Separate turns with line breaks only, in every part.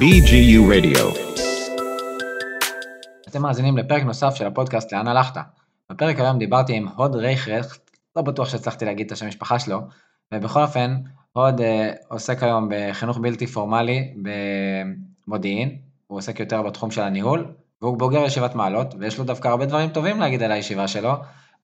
BGU Radio.
אתם מאזינים לפרק נוסף של הפודקאסט לאן הלכת. בפרק היום דיברתי עם הוד רייכרט, לא בטוח שהצלחתי להגיד את השם המשפחה שלו, ובכל אופן, הוד אה, עוסק היום בחינוך בלתי פורמלי במודיעין, הוא עוסק יותר בתחום של הניהול, והוא בוגר ישיבת מעלות, ויש לו דווקא הרבה דברים טובים להגיד על הישיבה שלו,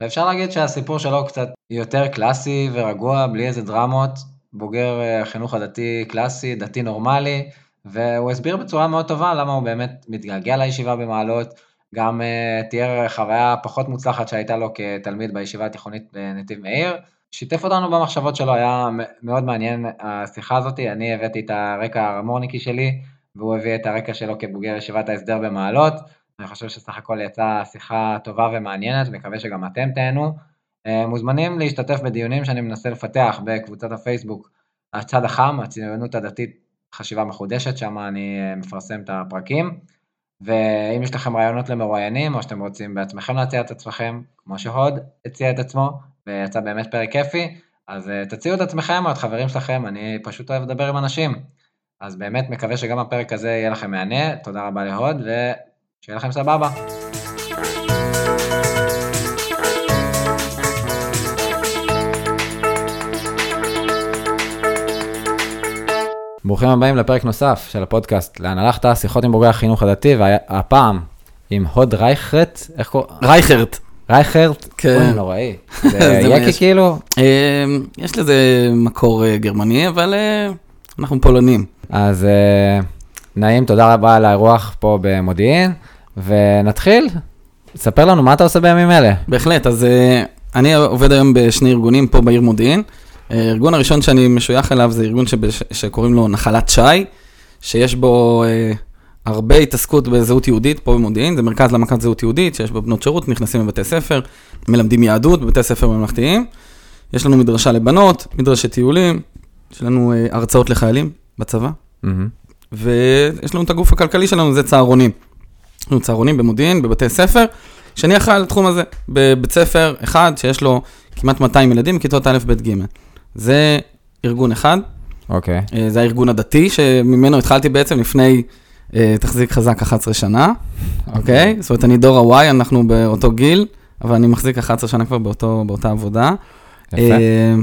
ואפשר להגיד שהסיפור שלו קצת יותר קלאסי ורגוע, בלי איזה דרמות, בוגר אה, החינוך הדתי קלאסי, דתי נורמלי, והוא הסביר בצורה מאוד טובה למה הוא באמת מתגעגע לישיבה במעלות, גם uh, תיאר חוויה פחות מוצלחת שהייתה לו כתלמיד בישיבה התיכונית בנתיב מאיר. שיתף אותנו במחשבות שלו, היה מאוד מעניין השיחה הזאת, אני הבאתי את הרקע הרמורניקי שלי, והוא הביא את הרקע שלו כבוגר ישיבת ההסדר במעלות. אני חושב שסך הכל יצאה שיחה טובה ומעניינת, מקווה שגם אתם תהנו. אה, מוזמנים להשתתף בדיונים שאני מנסה לפתח בקבוצת הפייסבוק הצד החם, הציונות הדתית חשיבה מחודשת, שם אני אה, מפרסם את הפרקים. ואם יש לכם רעיונות למרואיינים, או שאתם רוצים בעצמכם להציע את עצמכם, כמו שהוד הציע את עצמו, ויצא באמת פרק כיפי, אז אה, תציעו את עצמכם או את חברים שלכם, אני פשוט אוהב לדבר עם אנשים. אז באמת מקווה שגם הפרק הזה יהיה לכם מהנה, תודה רבה להוד, ושיהיה לכם סבבה. ברוכים הבאים לפרק נוסף של הפודקאסט, לאן הלכת? שיחות עם בוגרי החינוך הדתי, והפעם עם הוד רייכרט, איך קוראים?
רייכרט.
רייכרט?
כן.
אוי, נוראי. זה יקי. כאילו?
אה, יש לזה מקור אה, גרמני, אבל אה, אנחנו פולנים.
אז אה, נעים, תודה רבה על האירוח פה במודיעין, ונתחיל. ספר לנו מה אתה עושה בימים אלה.
בהחלט, אז אני עובד היום בשני ארגונים פה בעיר מודיעין. הארגון הראשון שאני משוייך אליו זה ארגון שבש- שקוראים לו נחלת שי, שיש בו אה, הרבה התעסקות בזהות יהודית פה במודיעין, זה מרכז למכת זהות יהודית, שיש בו בנות שירות, נכנסים לבתי ספר, מלמדים יהדות בבתי ספר ממלכתיים. יש לנו מדרשה לבנות, מדרשת טיולים, יש לנו אה, הרצאות לחיילים בצבא,
מהמם.
ויש לנו את הגוף הכלכלי שלנו, זה צהרונים. יש לנו צהרונים במודיעין, בבתי ספר, שאני אחראי על התחום הזה, בבית ספר אחד שיש לו כמעט 200 ילדים, כיתות א', ב', ג'. זה ארגון אחד,
אוקיי.
אה, זה הארגון הדתי, שממנו התחלתי בעצם לפני, אה, תחזיק חזק 11 שנה, אוקיי? זאת אומרת, אני דור ה-Y, אנחנו באותו גיל, אבל אני מחזיק 11 שנה כבר באותו, באותה עבודה.
יפה.
אה,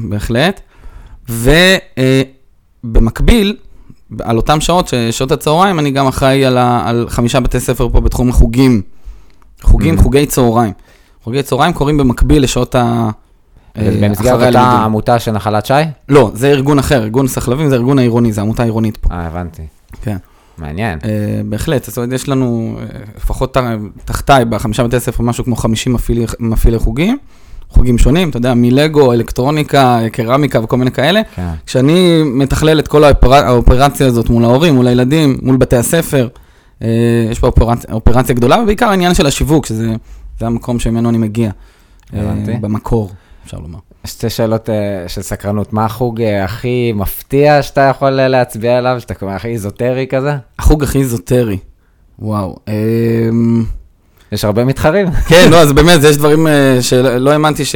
בהחלט. ובמקביל, על אותן שעות, שעות הצהריים, אני גם אחראי על, ה, על חמישה בתי ספר פה בתחום החוגים. חוגים,
Mhm.
חוגי צהריים. חוגי צהריים קורים במקביל לשעות ה... אה,
במסגרת אותה. עמותה של נחלת שי?
לא, זה ארגון אחר, ארגון סחלבים זה ארגון העירוני, זה עמותה עירונית פה.
אה, הבנתי.
כן.
מעניין.
אה, בהחלט, זאת אומרת, יש לנו, אה, לפחות תחתיי, בחמישה בתי ספר, משהו כמו 50 מפעילי, מפעילי חוגים, חוגים שונים, אתה יודע, מלגו, אלקטרוניקה, קרמיקה וכל מיני כאלה.
כן.
כשאני מתכלל את כל האופר... האופרציה הזאת מול ההורים, מול הילדים, מול בתי הספר, אה, יש פה אופרציה, אופרציה גדולה, ובעיקר העניין של השיווק, שזה זה המקום שממנו אני מגיע.
הבנתי.
במקור, אפשר לומר.
שתי שאלות אה, של סקרנות. מה החוג אה, הכי מפתיע שאתה יכול אה, להצביע עליו? שאתה קורא הכי איזוטרי כזה?
החוג הכי איזוטרי, וואו. אמ,
יש הרבה מתחרים.
כן, לא, אז באמת, יש דברים שלא האמנתי ש...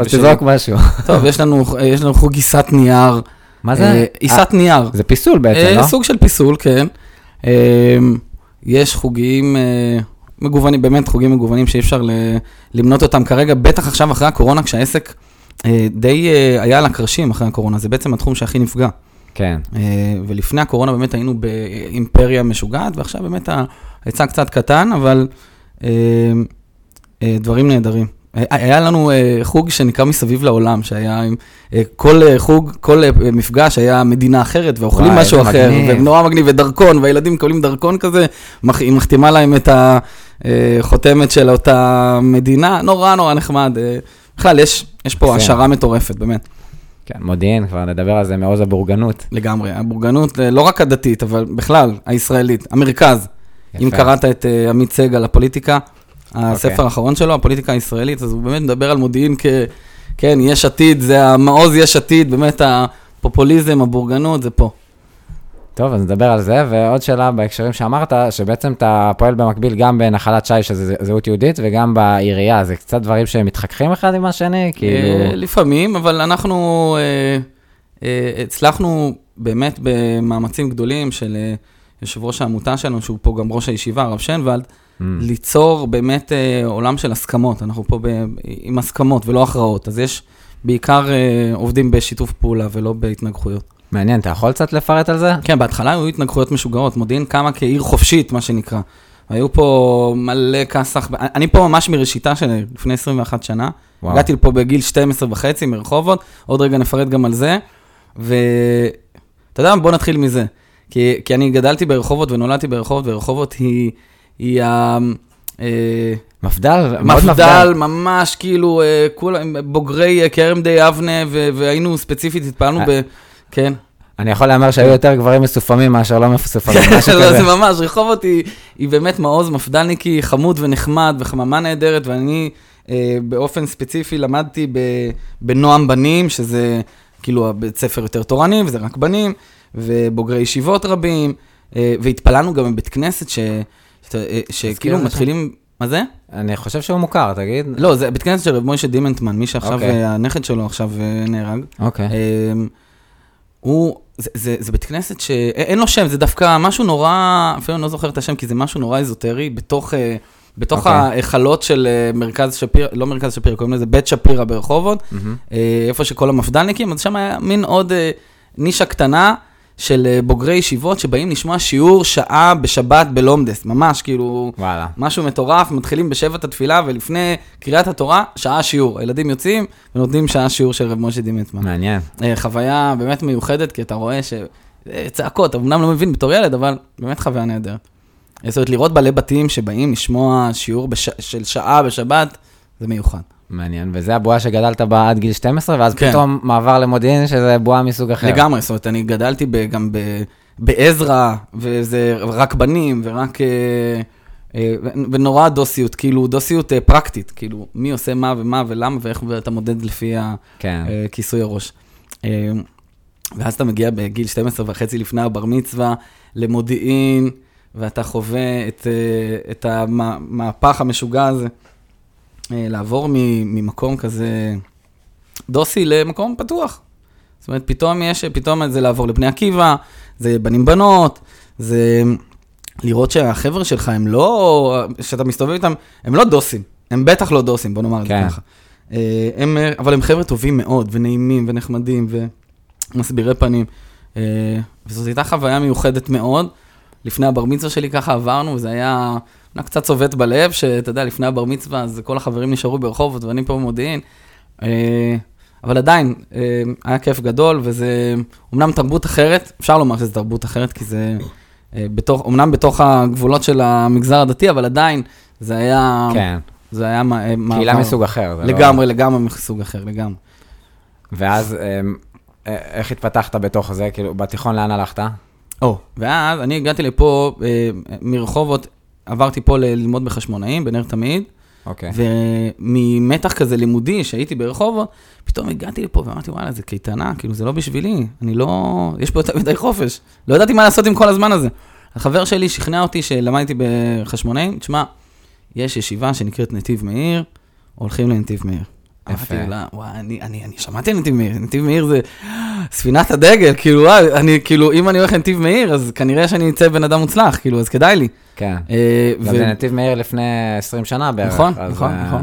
אז
ש-
תזרוק משהו.
טוב, יש לנו, יש לנו חוג עיסת נייר.
מה זה?
עיסת נייר.
זה פיסול בעצם, לא?
סוג של פיסול, כן. אה, יש חוגים מגוונים, באמת חוגים מגוונים שאי אפשר למנות אותם כרגע, בטח עכשיו אחרי הקורונה, כשהעסק אה, די אה, היה על הקרשים אחרי הקורונה, זה בעצם התחום שהכי נפגע.
כן.
אה, ולפני הקורונה באמת היינו באימפריה משוגעת, ועכשיו באמת ההיצע קצת קטן, אבל דברים נהדרים. היה לנו חוג שנקרא מסביב לעולם, שהיה עם כל חוג, כל מפגש היה מדינה אחרת, ואוכלים
וואי,
משהו אחר. ונורא מגניב, ודרכון, והילדים מקבלים דרכון כזה, היא מחתימה להם את החותמת של אותה מדינה, נורא נורא נחמד. אה, בכלל, יש, יש פה. השערה מטורפת, באמת.
כן, מודיעין, כבר נדבר על זה מעוז הבורגנות.
לגמרי, הבורגנות, אה, לא רק הדתית, אבל בכלל, הישראלית, המרכז.
יפה.
אם קראת את אה, עמית סגל, הפוליטיקה,
אוקיי.
הספר האחרון שלו, הפוליטיקה הישראלית, אז הוא באמת מדבר על מודיעין כ... כן, יש עתיד, זה המעוז יש עתיד, באמת הפופוליזם, הבורגנות, זה פה.
טוב, אז נדבר על זה, ועוד שאלה בהקשרים שאמרת, שבעצם אתה פועל במקביל גם בנחלת שי, שזה זהות יהודית, וגם בעירייה, זה קצת דברים שמתחככים אחד עם השני,
אה,
כאילו...
לפעמים, אבל אנחנו אה, אה, הצלחנו באמת במאמצים גדולים של יושב ראש העמותה שלנו, שהוא פה גם ראש הישיבה, הרב שנוולד,
Mm.
ליצור באמת עולם של הסכמות. אנחנו פה ב, עם הסכמות ולא הכרעות. אז יש בעיקר עובדים בשיתוף פעולה ולא בהתנגחויות.
מעניין, אתה יכול קצת לפרט על זה?
כן, בהתחלה היו התנגחויות משוגעות. מודיעין קמה כעיר חופשית, מה שנקרא. היו פה מלא כסח. אני פה ממש מראשיתה של לפני 21 שנה.
וואו.
הגעתי לפה בגיל 12 וחצי מרחובות, עוד רגע נפרט גם על זה. ואתה יודע מה, בוא נתחיל מזה. כי, כי אני גדלתי ברחובות ונולדתי ברחובות, ורחובות היא, היא ה... אה,
מפד"ל? מאוד
מפד"ל, ממש כאילו, אה, כולם בוגרי אה, כרם די אבנה, והיינו ספציפית, התפעלנו. ב... כן.
אני יכול להמר שהיו יותר גברים מסופמים מאשר לא מסופמים, משהו
לא,
כזה.
זה ממש, רחובות היא, היא באמת מעוז מפד"לניקי, חמוד ונחמד וחממה נהדרת, ואני אה, באופן ספציפי למדתי ב, בנועם בנים, שזה כאילו הבית ספר יותר תורני, וזה רק בנים, ובוגרי ישיבות רבים, אה, והתפללנו גם בבית כנסת, ש, ש, אה, שכאילו מתחילים, מה זה?
אני חושב שהוא מוכר, תגיד.
לא, זה בית כנסת של רב מוישה דימנטמן, מי שעכשיו,
אוקיי.
אה, הנכד שלו עכשיו אה, נהרג.
אוקיי.
אמ, הוא, זה, זה, זה בית כנסת שאין לו שם, זה דווקא משהו נורא, אפילו אני לא זוכר את השם, כי זה משהו נורא אזוטרי, בתוך, אה, בתוך
אוקיי.
ההיכלות של אה, מרכז שפיר, לא מרכז שפיר, קוראים לזה בית שפירא ברחובות. אה, איפה שכל המפד"לניקים, אז שם היה מין עוד נישה קטנה של אה, בוגרי ישיבות שבאים לשמוע שיעור שעה בשבת בלומדס, ממש כאילו...
וואלה.
משהו מטורף, מתחילים בשבע את התפילה, ולפני קריאת התורה, שעה שיעור. הילדים יוצאים ונותנים שעה שיעור של רב משה דימנטמן.
מעניין.
אה, חוויה באמת מיוחדת, כי אתה רואה ש... אה, צעקות, אמנם לא מבין בתור ילד, אבל באמת חוויה נהדרת. זאת אומרת, לראות בעלי בתים שבאים לשמוע שיעור בש... של שעה בשבת, זה מיוחד.
מעניין. וזה הבועה שגדלת בה עד גיל 12, ואז
כן.
פתאום מעבר למודיעין, שזה בועה מסוג אחר.
לגמרי, זאת אומרת, אני גדלתי ב, גם ב, בעזרא, וזה רק בנים, ורק... אה, אה, ונורא דוסיות, כאילו דוסיות אה, פרקטית, כאילו מי עושה מה ומה ולמה ואיך אתה מודד לפי
כן.
הכיסוי הראש. ואז אתה מגיע בגיל 12 וחצי לפני הבר מצווה למודיעין, ואתה חווה את, את המהפך המשוגע הזה. אה, לעבור ממקום כזה דוסי למקום פתוח. זאת אומרת, פתאום יש, פתאום זה לעבור לבני עקיבא, זה בנים בנות, זה לראות שהחבר'ה שלך הם לא, שאתה מסתובב איתם, הם לא דוסים, הם בטח לא דוסים, בוא נאמר את
כן.
זה ככה. אה, הם, אה, אבל הם חבר'ה טובים מאוד, ונעימים, ונחמדים, ומסבירי פנים. וזאת הייתה חוויה מיוחדת מאוד. לפני הבר מצווה שלי ככה עברנו, וזה היה היה קצת צובט בלב, שאתה יודע, לפני הבר מצווה, אז כל החברים נשארו ברחובות, ואני פה במודיעין. אה, אבל עדיין, אה, היה כיף גדול, וזה אומנם תרבות אחרת, אפשר לומר שזו תרבות אחרת, כי זה אה, בתוך, אומנם בתוך הגבולות של המגזר הדתי, אבל עדיין, זה היה...
כן.
זה היה מה- מעבר.
קהילה מסוג אחר. לא-
לגמרי, לגמרי מסוג אחר, לגמרי.
ואז, איך התפתחת בתוך זה? כאילו, בתיכון לאן הלכת?
או, ואז אני הגעתי לפה אה, מרחובות, עברתי פה ללמוד בחשמונאים, בנר תמיד,
אוקיי.
וממתח כזה לימודי שהייתי ברחובות, פתאום הגעתי לפה ואמרתי, וואלה, זה קייטנה, כאילו, זה לא בשבילי, אני לא... יש פה יותר מדי חופש. לא ידעתי מה לעשות עם כל הזמן הזה. החבר שלי שכנע אותי שלמדתי בחשמונאים, תשמע, יש ישיבה שנקראת נתיב מאיר, הולכים לנתיב מאיר.
יפה.
אמרתי לה, וואי, אני, אני, אני שמעתי על נתיב מאיר, נתיב מאיר זה ספינת הדגל, כאילו, וואי, אני, כאילו, אם אני הולך לנתיב מאיר, אז כנראה שאני אצא בן אדם מוצלח, כאילו, אז כדאי לי.
כן.
אה,
גם זה נתיב מאיר לפני 20 שנה בערך.
נכון,
אז,
נכון,
אה,
נכון.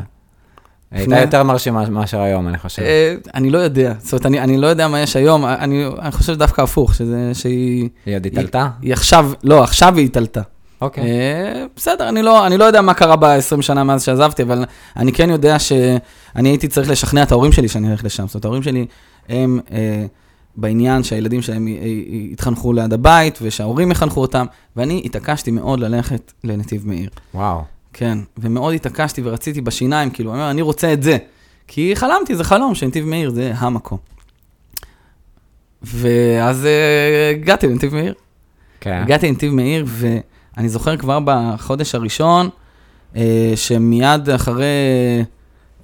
הייתה
לפני-
יותר מרשימה מאשר היום, אני חושב.
אה, אני לא יודע, זאת אומרת, אני, אני לא יודע מה יש היום, אני, אני חושב דווקא הפוך, שזה, שהיא...
היא עוד התעלתה?
היא עכשיו, לא, עכשיו היא התעלתה.
אוקיי.
אה, בסדר, אני לא, אני לא יודע מה קרה ב-20 שנה מאז שעזבתי, אבל אני כן יודע שאני הייתי צריך לשכנע את ההורים שלי שאני הולך לשם. זאת אומרת, ההורים שלי הם אה, בעניין שהילדים שלהם יתחנכו ליד הבית, ושההורים יחנכו אותם, ואני התעקשתי מאוד ללכת לנתיב מאיר.
וואו.
כן, ומאוד התעקשתי ורציתי בשיניים, כאילו, אני אומר, אני רוצה את זה. כי חלמתי, זה חלום, שנתיב מאיר זה המקום. ואז אה, הגעתי לנתיב מאיר.
כן.
הגעתי לנתיב מאיר, ואני זוכר כבר בחודש הראשון, אה, שמיד אחרי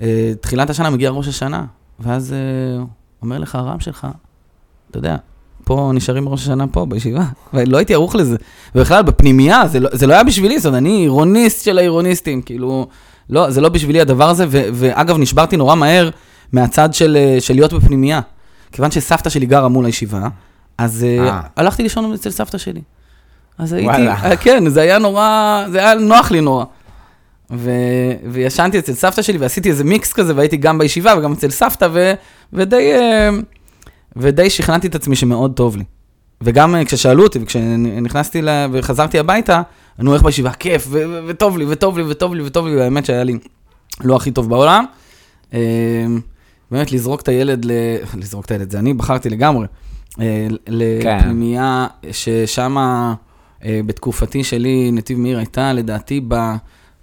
אה, תחילת השנה מגיע ראש השנה, ואז אה, אומר לך הרם שלך, אתה יודע, פה נשארים ראש השנה פה, בישיבה, ולא הייתי ערוך לזה. ובכלל, בפנימייה, זה לא, זה לא היה בשבילי, זאת אומרת, אני עירוניסט של העירוניסטים, כאילו, לא, זה לא בשבילי הדבר הזה, ו, ואגב, נשברתי נורא מהר מהצד של, אה, של להיות בפנימייה. כיוון שסבתא שלי גרה מול הישיבה, אז אה,
אה.
הלכתי לישון אצל סבתא שלי. אז הייתי,
וואלה.
אה, כן, זה היה נורא, זה היה נוח לי נורא. ו... וישנתי אצל סבתא שלי ועשיתי איזה מיקס כזה, והייתי גם בישיבה וגם אצל סבתא, ו... ודי, אה, ודי שכנעתי את עצמי שמאוד טוב לי. וגם אה, כששאלו אותי, וכשנכנסתי ל... וחזרתי הביתה, נו, איך בישיבה? כיף, ו... ו- וטוב לי, וטוב לי, וטוב לי, וטוב לי, והאמת שהיה לי לא הכי טוב בעולם. באמת, לזרוק את הילד, ל... לזרוק את הילד, זה אני בחרתי לגמרי.
כן.
לפנימייה ששם, אה, בתקופתי שלי, נתיב מאיר הייתה לדעתי.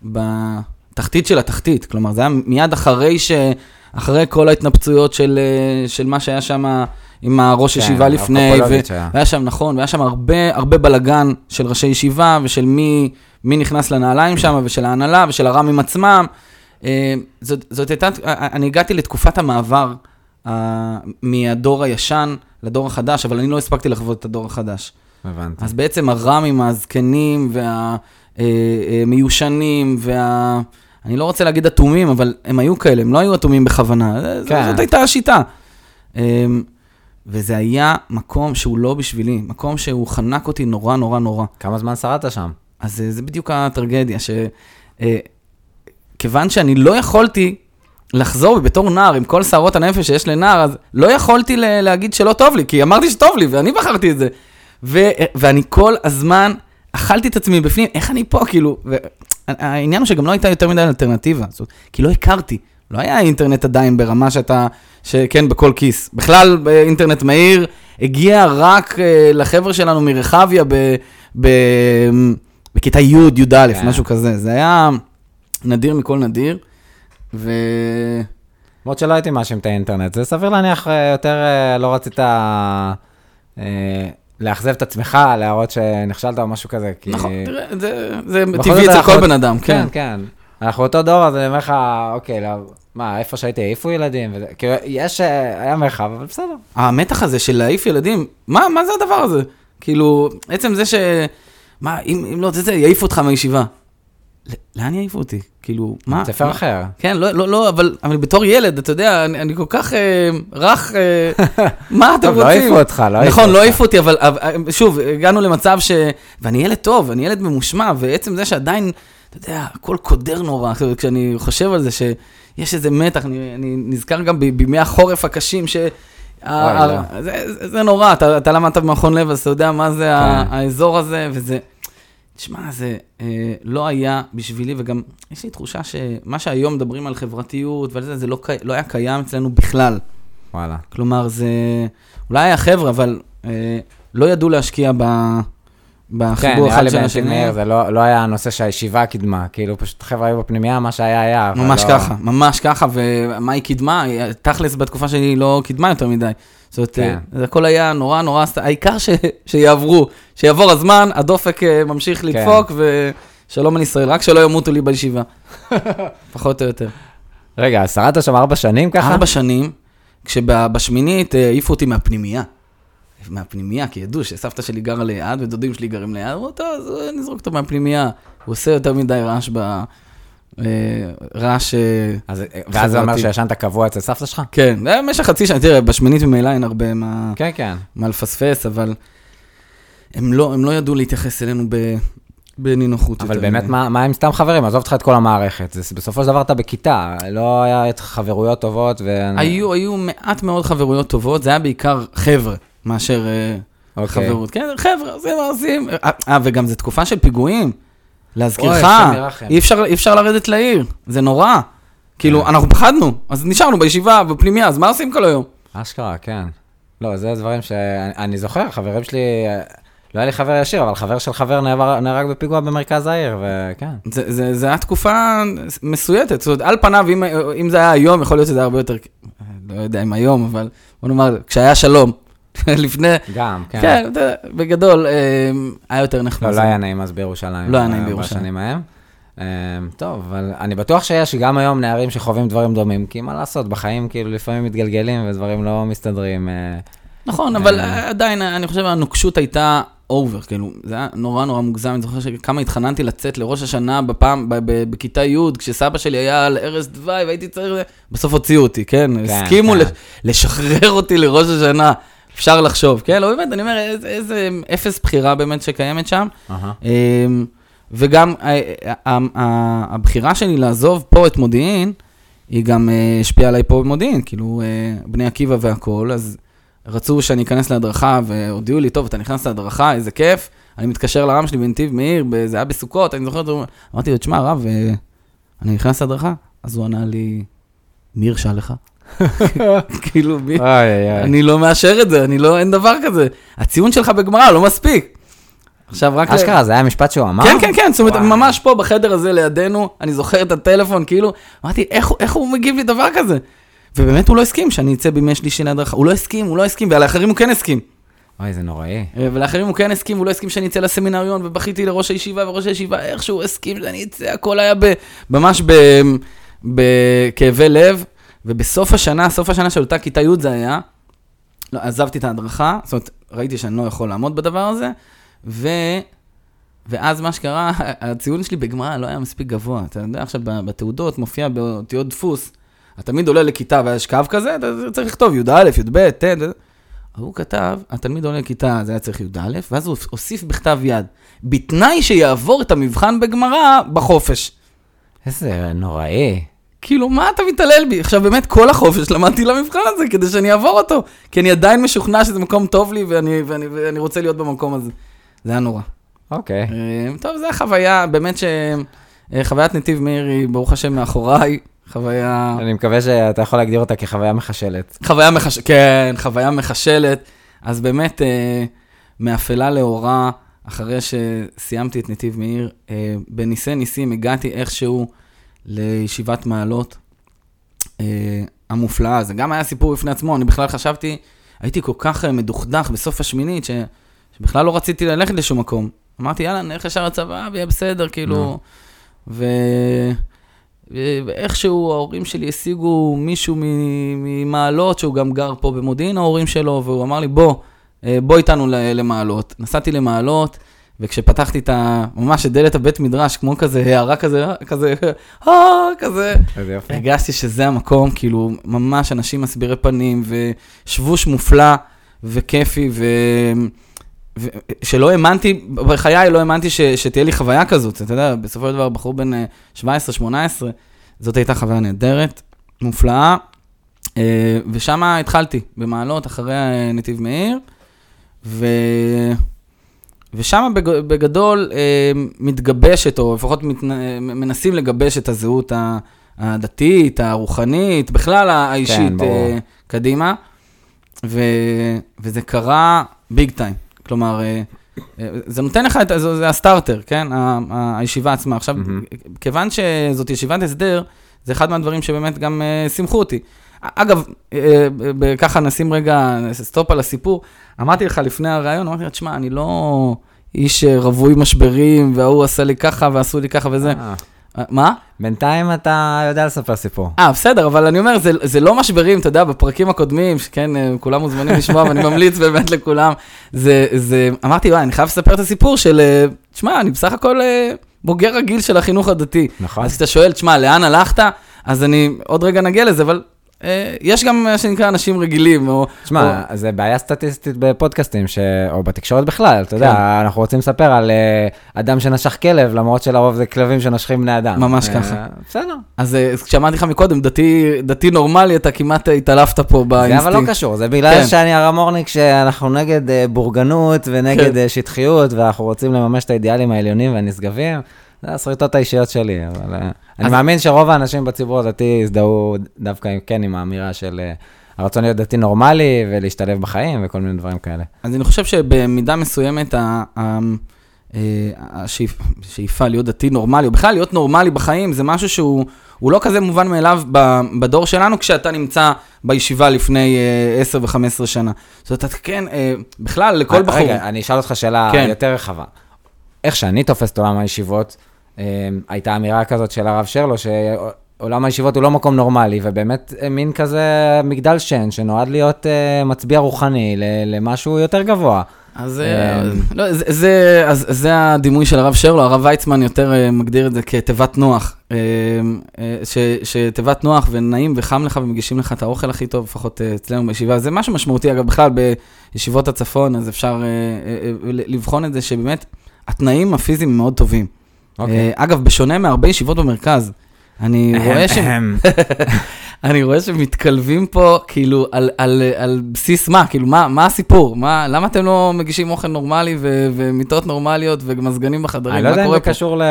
בתחתית של התחתית. כלומר, זה היה מיד אחרי ש... אחרי כל ההתנפצויות של, אה, של מה שהיה שם עם הראש
כן,
ישיבה לפני,
שהיה.
והיה שם, נכון, והיה שם הרבה, הרבה בלגן של ראשי ישיבה ושל מי, מי נכנס לנעליים שם, ושל ההנהלה ושל הר"מים עצמם. אה, זאת, זאת הייתה, אני הגעתי לתקופת המעבר אה, מהדור הישן לדור החדש, אבל אני לא הספקתי לחוות את הדור החדש.
הבנתי.
אז בעצם הר"מים הזקנים והמיושנים וה... אני לא רוצה להגיד אטומים, אבל הם היו כאלה, הם לא היו אטומים בכוונה. כן.
כן.
זאת הייתה השיטה. אמ, וזה היה מקום שהוא לא בשבילי, מקום שהוא חנק אותי נורא נורא נורא.
כמה זמן שרדת שם?
אז אה, זה בדיוק הטרגדיה, שכיוון שאני לא יכולתי לחזור ובתור נער, עם כל שערות הנפש שיש לנער, אז לא יכולתי להגיד שלא טוב לי, כי אמרתי שטוב לי, ואני בחרתי את זה. ו- ואני כל הזמן אכלתי את עצמי בפנים, איך אני פה, כאילו, העניין הוא שגם לא הייתה יותר מדי אלטרנטיבה, זאת, אומרת, כי לא הכרתי. לא היה אינטרנט עדיין ברמה שאתה, שכן, בכל כיס. בכלל, באינטרנט מהיר, הגיע רק אה, לחבר'ה שלנו מרחביה ב, ב, בכיתה י', י"א,
כן.
משהו כזה. זה היה נדיר מכל נדיר, ו...
למרות שלא הייתי מאשים את האינטרנט, זה סביר להניח אה, יותר אה, לא רצית אה, לאכזב את עצמך, להראות שנכשלת או משהו כזה, כי...
נכון, תראה, זה, טבעי אצל כל בן אדם, כן.
כן, כן. אנחנו אותו דור, אז אני אומר לך, אוקיי, לא, מה, איפה שהייתי העיפו ילדים? וזה- כאילו, יש, אה, היה מרחב, אבל בסדר.
המתח הזה של להעיף ילדים, מה, מה זה הדבר הזה? כאילו, עצם זה ש... מה, אם, אם לא, זה, זה, יעיפו אותך מהישיבה. לאן יעיפו אותי? כאילו, מה?
ספר? אחר.
כן, לא, לא, לא, אבל, אבל בתור ילד, אתה יודע, אני, אני כל כך אה, רך, אה, מה אתם
טוב,
רוצים?
לא העיפו אותך, לא העיפו
נכון,
אותך.
לא העיפו אותי, אבל, אבל שוב, הגענו למצב ש... ואני ילד טוב, אני ילד ממושמע, ועצם זה שעדיין, אתה יודע, הכל קודר נורא, כשאני חושב על זה, שיש איזה מתח, אני, אני נזכר גם בימי החורף הקשים, ש... ה-
לא.
ה- זה, זה, זה נורא, אתה, אתה למדת במכון לב, אז אתה יודע מה זה
כן.
האזור הזה, וזה... תשמע, זה אה, לא היה בשבילי, וגם יש לי תחושה שמה שהיום מדברים על חברתיות ועל זה, זה לא, לא היה קיים אצלנו בכלל.
וואלה.
כלומר, זה אולי היה חבר'ה, אבל אה, לא ידעו להשקיע ב,
כן,
בחיבור
נראה
אחד
לי
של השני.
מאיר, זה לא לא היה הנושא שהישיבה קידמה, כאילו פשוט חבר'ה היו בפנימייה, מה שהיה היה.
ממש
לא-
ככה, ממש ככה, ומה היא קידמה? תכלס, בתקופה שלי היא לא קידמה יותר מדי. זאת אומרת,
כן.
אה, זה הכל היה נורא נורא, העיקר ש, שיעברו, שיעבור הזמן, הדופק אה, ממשיך לדפוק, ושלום על ישראל, רק שלא ימותו לי בישיבה. פחות או יותר.
רגע, אז שרדת שם ארבע שנים ככה?
ארבע שנים, כשבשמינית אה, העיפו אותי מהפנימייה. מהפנימייה, כי ידעו שסבתא שלי גרה ליד ודודים שלי גרים ליד, אמרו, טוב, אז נזרוק אותו מהפנימייה. הוא עושה יותר מדי רעש ב... אה, רעש... אה,
אז- ואז זה אומר
חברתי.
שישנת קבוע אצל סבתא שלך?
כן, זה היה במשך חצי שנה, תראה, בשמינית ממילא אין הרבה מה,
כן, כן.
מה לפספס, אבל הם לא, הם לא ידעו להתייחס אלינו ב, בנינוחות.
אבל באמת. מה מה עם סתם חברים? עזוב אותך את כל המערכת. זה- בסופו של דבר אתה בכיתה, לא היה את חברויות טובות ו...
היו, היו מעט מאוד חברויות טובות, זה היה בעיקר חבר'ה, מאשר אה,
אוקיי.
חברות. כן, חבר'ה, עושים מה עושים. אה, אה, וגם זו תקופה של פיגועים. להזכירך. אי אפשר, אי אפשר לרדת לעיר, זה נורא. כאילו,
כן.
אנחנו פחדנו, אז נשארנו בישיבה, בפנימייה, אז מה עושים כל היום?
אשכרה, כן. לא, זה דברים שאני אני זוכר, חברים שלי, לא היה לי חבר ישיר, אבל חבר של חבר נהרג בפיגוע במרכז העיר, וכן.
זה, זה, זה היה תקופה מסויטת, זאת אומרת, על פניו, אם, אם זה היה היום, יכול להיות שזה היה הרבה יותר, לא יודע אם היום, אבל בוא נאמר, כשהיה שלום, לפני,
גם, כן.
כן, בגדול, אה, היה יותר נחמד.
לא, לא היה נעים אז בירושלים.
לא היה נעים
ב-
בירושלים.
בשנים ההם. אה, טוב, אבל אני בטוח שיש גם היום נערים שחווים דברים דומים, כי מה לעשות, בחיים כאילו לפעמים מתגלגלים ודברים לא מסתדרים. אה,
נכון, אבל
אה.
עדיין, אני חושב, הנוקשות הייתה אובר, כאילו, זה היה נורא נורא מוגזם, אני זוכר שכמה התחננתי לצאת לראש השנה בפעם, בכיתה י', כשסבא שלי היה על ערש דווי, והייתי צריך, בסוף הוציאו אותי, כן?
כן,
הסכימו
כן.
לש- לשחרר אותי לראש השנה. אפשר לחשוב, כן? לא, באמת, אני אומר, איזה, איזה אפס בחירה באמת שקיימת שם. אמ, וגם אה, אה, אה, הבחירה שלי לעזוב פה את מודיעין, היא גם אה, השפיעה עליי פה במודיעין, כאילו, בני עקיבא והכול, אז רצו שאני אכנס להדרכה, והודיעו לי, טוב, אתה נכנס להדרכה, איזה כיף. אני מתקשר לרם שלי בנתיב מאיר, זה היה בסוכות, אני זוכר, את זה, אמרתי לו, תשמע, רב, אני נכנס להדרכה? אז הוא ענה לי, מי הרשה לך? כאילו, מי... אני לא מאשר את זה, אני לא, אין דבר כזה. הציון שלך בגמרא לא מספיק. עכשיו רק...
אשכרה, זה היה משפט שהוא אמר?
כן, כן, כן, זאת אומרת. ממש פה בחדר הזה לידינו, אני זוכר את הטלפון, כאילו, אמרתי, איך, איך הוא מגיב לי דבר כזה? ובאמת הוא לא הסכים שאני אצא בימי שלישי להדרכה, הוא לא הסכים, הוא לא הסכים, ולאחרים הוא כן הסכים.
אוי, זה נוראי.
אה, ולאחרים הוא כן הסכים, הוא לא הסכים שאני אצא לסמינריון, ובכיתי לראש הישיבה, וראש הישיבה איכשהו הסכים שאני אצא, הכל היה ב, ממש ב, בכאבי לב, ובסוף השנה, סוף השנה של אותה כיתה י' זה היה, לא, עזבתי את ההדרכה, זאת אומרת, ראיתי שאני לא יכול לעמוד בדבר הזה, ו... ואז מה שקרה, הציון שלי בגמרא לא היה מספיק גבוה. אתה יודע, עכשיו בתעודות מופיע באותיות דפוס, אתה תמיד עולה לכיתה ויש קו כזה, אתה צריך לכתוב י"א, י"ב, ט', ההוא כתב, התלמיד עולה לכיתה, זה היה צריך י"א, ואז הוא הוסיף בכתב יד, בתנאי שיעבור את המבחן בגמרא בחופש.
איזה נוראי.
כאילו, מה אתה מתעלל בי? עכשיו, באמת, כל החופש למדתי למבחן הזה כדי שאני אעבור אותו, כי אני עדיין משוכנע שזה מקום טוב לי ואני, ואני, ואני רוצה להיות במקום הזה. זה היה נורא.
אוקיי.
אה, טוב, זו החוויה, באמת שחוויית נתיב מאיר היא, ברוך השם, מאחוריי. חוויה...
אני מקווה שאתה יכול להגדיר אותה כחוויה מחשלת.
חוויה מחשלת, כן, חוויה מחשלת. אז באמת, אה, מאפלה לאורה, אחרי שסיימתי את נתיב מאיר, אה, בניסי ניסים הגעתי איכשהו לישיבת מעלות אה, המופלאה. זה גם היה סיפור בפני עצמו, אני בכלל חשבתי, הייתי כל כך אה, מדוכדך בסוף השמינית, ש, שבכלל לא רציתי ללכת לשום מקום. אמרתי, יאללה, נלך ישר לצבא ויהיה בסדר, כאילו. ו... ו- ואיכשהו ההורים שלי השיגו מישהו ממעלות, שהוא גם גר פה במודיעין, ההורים שלו, והוא אמר לי, בוא, אה, בוא איתנו למעלות. נסעתי למעלות, וכשפתחתי את ה... ממש את דלת הבית מדרש, כמו כזה הערה כזה, אה, כזה, אה, כזה,
איזה יופי.
הרגשתי שזה המקום, כאילו, ממש אנשים מסבירי פנים, ושבוש מופלא וכיפי, ו... ו... שלא האמנתי, בחיי לא האמנתי ש... שתהיה לי חוויה כזאת, אתה יודע, בסופו של דבר בחור בן אה, 17-18, זאת הייתה חוויה נהדרת, מופלאה, אה, ושם התחלתי, במעלות, אחרי אה, נתיב מאיר, ו... ושם בג... בגדול אה, מתגבשת, או לפחות מת... מנסים לגבש את הזהות הדתית, הרוחנית, בכלל האישית
כן, ברור.
אה, קדימה, ו... וזה קרה ביג טיים. כלומר, אה, אה, זה נותן לך את, זה, זה הסטארטר, כן? הישיבה עצמה. עכשיו,
מהמם.
כיוון שזאת ישיבת הסדר, זה אחד מהדברים שבאמת גם אה, שימחו אותי. אגב, אה, ככה נשים רגע סטופ על הסיפור. אמרתי לך לפני הראיון, אמרתי לך, תשמע, אני לא איש אה, רווי משברים, וההוא עשה לי ככה ועשו לי ככה וזה.
אה,
אה, מה?
בינתיים אתה יודע לספר סיפור.
אה, בסדר, אבל אני אומר, זה, זה לא משברים, אתה יודע, בפרקים הקודמים, שכן, כולם מוזמנים לשמוע, ואני ממליץ באמת לכולם. זה, זה, אמרתי, וואי, אני חייב לספר את הסיפור של, תשמע, אני בסך הכל בוגר רגיל של החינוך הדתי.
נכון.
אז כשאתה שואל, תשמע, לאן הלכת? אז אני, עוד רגע נגיע לזה, אבל יש גם מה שנקרא אנשים רגילים, או...
תשמע, זה בעיה סטטיסטית בפודקאסטים, ש... או בתקשורת בכלל, אתה יודע,
כן.
אנחנו רוצים לספר על אה, אדם שנשך כלב, למרות שלרוב זה כלבים שנושכים בני אדם.
ממש
אה,
ככה.
בסדר.
אז אה, כשאמרתי לך מקודם, דתי, דתי נורמלי, אתה כמעט אה, התעלפת פה
זה
באינסטינקט.
אבל לא קשור, זה בגלל
כן.
שאני הרב מורניק, שאנחנו נגד אה, בורגנות ונגד
כן.
אה, שטחיות, ואנחנו רוצים לממש את האידיאלים העליונים והנשגבים. זה הסריטות האישיות שלי, אבל אה, אני מאמין שרוב האנשים בציבור הדתי הזדהו דווקא עם- כן עם האמירה של אה, הרצון להיות דתי נורמלי ולהשתלב בחיים וכל מיני דברים כאלה.
אז אני חושב שבמידה מסוימת אה, השאיפ- השאיפה להיות דתי נורמלי, או בכלל להיות נורמלי בחיים, זה משהו שהוא הוא לא כזה מובן מאליו בדור שלנו, כשאתה נמצא בישיבה לפני אה, 10 ו-15 שנה. זאת אומרת, אתה כן, בכלל, לכל בחור.
רגע, אני אשאל אותך שאלה
כן.
יותר רחבה. איך שאני תופס את עולם הישיבות, הייתה אמירה כזאת של הרב שרלו, שעולם הישיבות הוא לא מקום נורמלי, ובאמת אה, מין כזה מגדל שן שנועד להיות אה, מצביע רוחני למשהו יותר גבוה.
אז
אה,
אה, לא, זה- זה אז זה הדימוי של הרב שרלו, הרב ויצמן יותר מגדיר את זה כתיבת נוח. אה, ש- שתיבת נוח ונעים וחם לך ומגישים לך את האוכל הכי טוב, לפחות אצלנו בישיבה. זה משהו משמעותי, אגב, בכלל בישיבות הצפון, אז אפשר לבחון את זה שבאמת התנאים הפיזיים מאוד טובים.
אוקיי.
אה, אגב, בשונה מהרבה ישיבות במרכז, אני רואה ש... אני רואה שמתקלבים פה, כאילו, על, על, על בסיס מה? כאילו, מה, מה הסיפור? מה, למה אתם לא מגישים אוכל נורמלי ו, ומיטות נורמליות ומזגנים בחדרים?
אני לא יודע אם זה? קשור ל-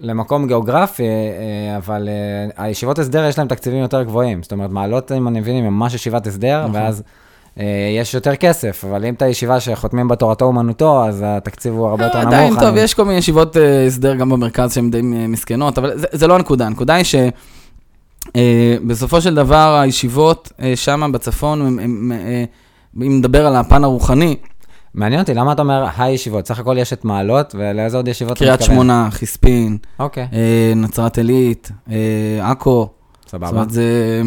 למקום גיאוגרפי, אה, אבל אה, הישיבות הסדר יש להם תקציבים יותר גבוהים. זאת אומרת, מעלות, אם אני מבין, הם ממש ישיבת הסדר,
נכון.
ואז יש יותר כסף, אבל אם אתה ישיבה שחותמים בה תורתו אומנותו, אז התקציב הוא הרבה יותר
אה,
נמוך.
עדיין, טוב, יש כל מיני ישיבות אה, הסדר גם במרכז שהן די אה, מסכנות, אבל זה, לא הנקודה. הנקודה היא שבסופו של דבר הישיבות אה, שם בצפון, אה, אם נדבר על הפן הרוחני,
מעניין אותי, למה אתה אומר הישיבות? סך הכל יש את מעלות, ולאיזה עוד ישיבות אתה
קריית
מתכוון?
שמונה, חיספין,
אוקיי,
אה, נצרת עילית, אה, עכו, זאת
סבבה.
אומרת, זה,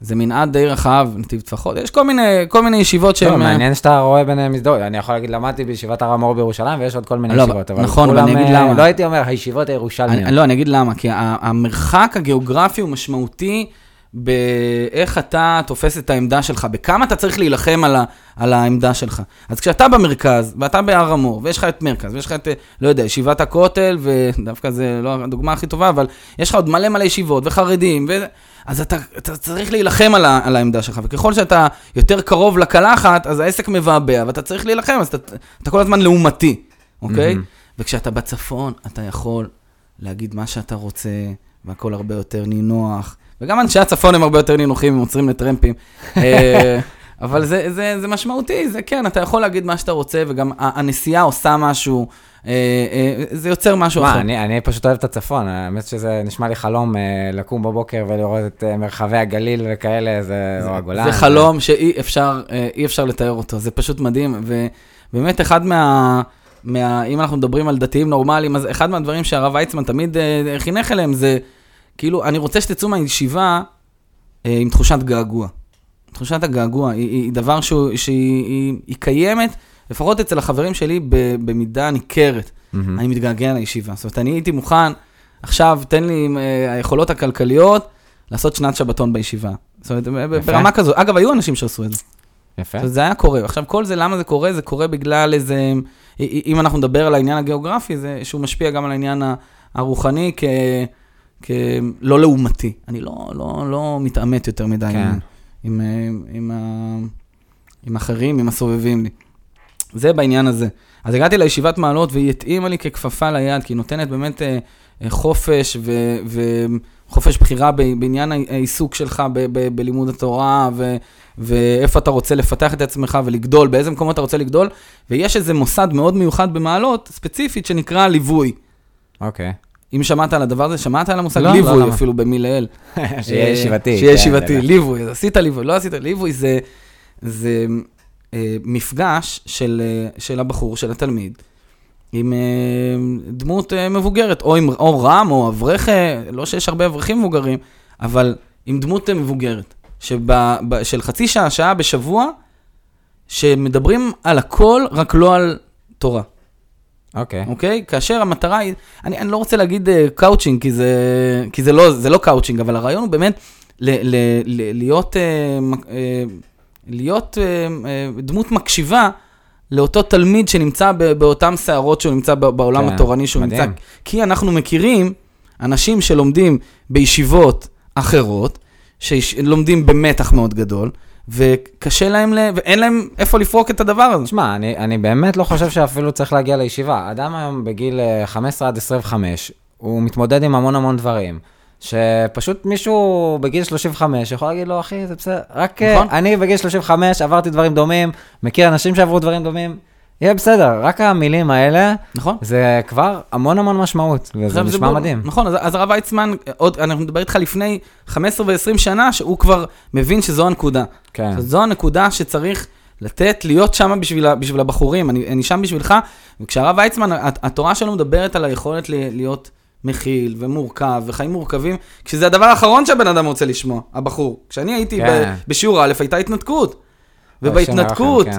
זה מנעד די רחב, נתיב טפחות, יש כל מיני, כל מיני ישיבות
טוב,
שהן... אה,
מעניין שאתה רואה ביניהם הזדהות. אני יכול להגיד, למדתי בישיבת הר המור בירושלים, ויש עוד כל מיני
לא,
ישיבות, אבל
נכון,
כולם,
ואני אגיד
אה,
למה.
לא הייתי אומר, הישיבות
אני,
הירושלמיות.
לא, אני אגיד למה, כי המרחק הגיאוגרפי הוא משמעותי באיך אתה תופס את העמדה שלך, בכמה אתה צריך להילחם על, ה, על העמדה שלך. אז כשאתה במרכז, ואתה בהר המור, ויש לך את מרכז, ויש לך את, אה, לא יודע, ישיבת הכותל, ודווקא זה לא הדוגמה הכי טובה, אבל יש לך עוד מלא מלא ישיבות, וחרדים, ו... אז אתה, אתה צריך להילחם על, ה, על העמדה שלך, וככל שאתה יותר קרוב לקלחת, אז העסק מבעבע, ואתה צריך להילחם, אז אתה, אתה כל הזמן לעומתי, אוקיי?
מהמם.
וכשאתה בצפון, אתה יכול להגיד מה שאתה רוצה, והכל הרבה יותר נינוח. וגם אנשי הצפון הם הרבה יותר נינוחים, הם עוצרים לטרמפים. אבל זה, זה, זה משמעותי, זה כן, אתה יכול להגיד מה שאתה רוצה, וגם הנסיעה עושה משהו, אה, אה, זה יוצר משהו
מה,
אחר.
אני, אני פשוט אוהב את הצפון, האמת שזה נשמע לי חלום אה, לקום בבוקר ולראות את אה, מרחבי הגליל וכאלה, זה, או הגולן.
זה חלום שאי אפשר, אה, אי אפשר לתאר אותו, זה פשוט מדהים, ובאמת אחד מה... מה, אם אנחנו מדברים על דתיים נורמליים, אז אחד מהדברים שהרב ויצמן תמיד אה, חינך אליהם זה, כאילו, אני רוצה שתצאו מהישיבה אה, עם תחושת געגוע. תחושת הגעגוע היא, היא דבר שהוא, שהיא היא, היא קיימת, לפחות אצל החברים שלי, במידה ניכרת.
מהמם.
אני מתגעגע לישיבה. זאת אומרת, אני הייתי מוכן, עכשיו תן לי עם אה, היכולות הכלכליות לעשות שנת שבתון בישיבה. זאת אומרת, ב-
יפה.
ברמה כזו. אגב, היו אנשים שעשו את זה.
יפה.
זאת זה היה קורה. עכשיו, כל זה, למה זה קורה? זה קורה בגלל איזה... אם אנחנו נדבר על העניין הגיאוגרפי, זה שהוא משפיע גם על העניין הרוחני כ... כלא לעומתי. אני לא, לא, לא מתעמת יותר מדי
כן.
עם, עם, עם, עם. עם אחרים, עם הסובבים לי. זה בעניין הזה. אז הגעתי לישיבת מעלות והיא התאימה לי ככפפה ליד, כי היא נותנת באמת אה, אה, חופש ו, וחופש בחירה בעניין העיסוק שלך ב, ב, בלימוד התורה, ו, ואיפה אתה רוצה לפתח את עצמך ולגדול, באיזה מקומות אתה רוצה לגדול, ויש איזה מוסד מאוד מיוחד במעלות, ספציפית, שנקרא ליווי.
אוקיי.
אם שמעת על הדבר הזה, שמעת על המושג
לא, לא,
ליווי
למה?
אפילו במי לאל.
שיהיה
אה,
ישיבתי.
שיהיה
כן,
ישיבתי. ליווי, עשית ליווי, לא עשית ליווי, זה, זה אה, מפגש של, אה, של הבחור, של התלמיד, עם אה, דמות אה, מבוגרת, או, עם, או רם, או אברך, אה, לא שיש הרבה אברכים מבוגרים, אבל עם דמות מבוגרת, שב, ב, של חצי שעה, שעה בשבוע, שמדברים על הכל, רק לא על תורה.
אוקיי.
אוקיי? כאשר המטרה היא, אני, אני לא רוצה להגיד uh, coaching, כי, זה, כי זה, לא, זה לא קאוצ'ינג, אבל הרעיון הוא באמת ל, ל, ל, להיות, uh, uh, להיות uh, uh, דמות מקשיבה לאותו תלמיד שנמצא ב, באותן סערות שהוא נמצא בעולם
כן,
התורני שהוא
מדהים.
נמצא. כי אנחנו מכירים אנשים שלומדים בישיבות אחרות, שלומדים במתח מאוד גדול, וקשה להם, ל... ואין להם איפה לפרוק את הדבר הזה.
תשמע, אני, אני באמת לא חושב שאפילו צריך להגיע לישיבה. אדם היום בגיל אה, 15 עד 25, הוא מתמודד עם המון המון דברים. שפשוט מישהו בגיל 35 יכול להגיד לו, אחי, זה בסדר, רק אה,
נכון.
אני בגיל 35 עברתי דברים דומים, מכיר אנשים שעברו דברים דומים, יהיה בסדר. רק המילים האלה,
נכון?
זה כבר המון המון משמעות, וזה נשמע
ברור.
מדהים.
נכון, אז, אז הרב ויצמן, עוד, אנחנו מדבר איתך לפני 15 ו-20 שנה, שהוא כבר מבין שזו הנקודה.
כן.
זו הנקודה שצריך לתת, להיות שם בשביל, בשביל הבחורים. אני, אני שם בשבילך, וכשהרב ויצמן, הת- התורה שלו מדברת על היכולת להיות מכיל ומורכב וחיים מורכבים, כשזה הדבר האחרון שהבן אדם רוצה לשמוע, הבחור. כשאני הייתי
כן.
ב, בשיעור א', הייתה התנתקות. ובהתנתקות,
כן.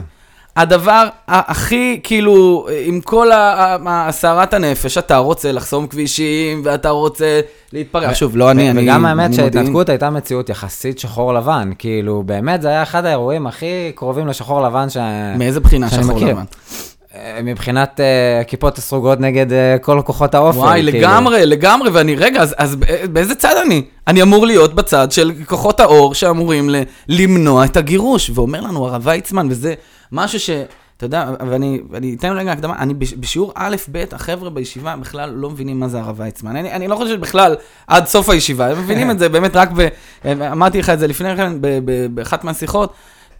הדבר הכי, כאילו, עם כל ה- ה- ה- סערת הנפש, אתה רוצה לחסום כבישים, ואתה רוצה להתפרע. שוב, לא אני, אני...
וגם האמת. שההתנתקות הייתה מציאות יחסית שחור לבן, כאילו, באמת זה היה אחד האירועים הכי קרובים לשחור לבן ש...
מאיזה בחינה שחור. לבן?
אה, מבחינת אה, הכיפות הסרוגות נגד אה, כל כוחות האופל.
וואי,
כאילו.
לגמרי, לגמרי, ואני, רגע, אז, אז בא- באיזה צד אני? אני אמור להיות בצד של כוחות האור שאמורים ל, למנוע את הגירוש, ואומר לנו הרב ויצמן, וזה משהו ש... אתה יודע, ואני, אתן רגע הקדמה, אני בש- בשיעור א'-ב', החבר'ה בישיבה בכלל לא מבינים מה זה הרב ויצמן. אני, אני לא חושב שבכלל עד סוף הישיבה, הם מבינים את זה באמת רק ב... אמרתי לך את זה לפני כן ב- ב- באחת מהשיחות,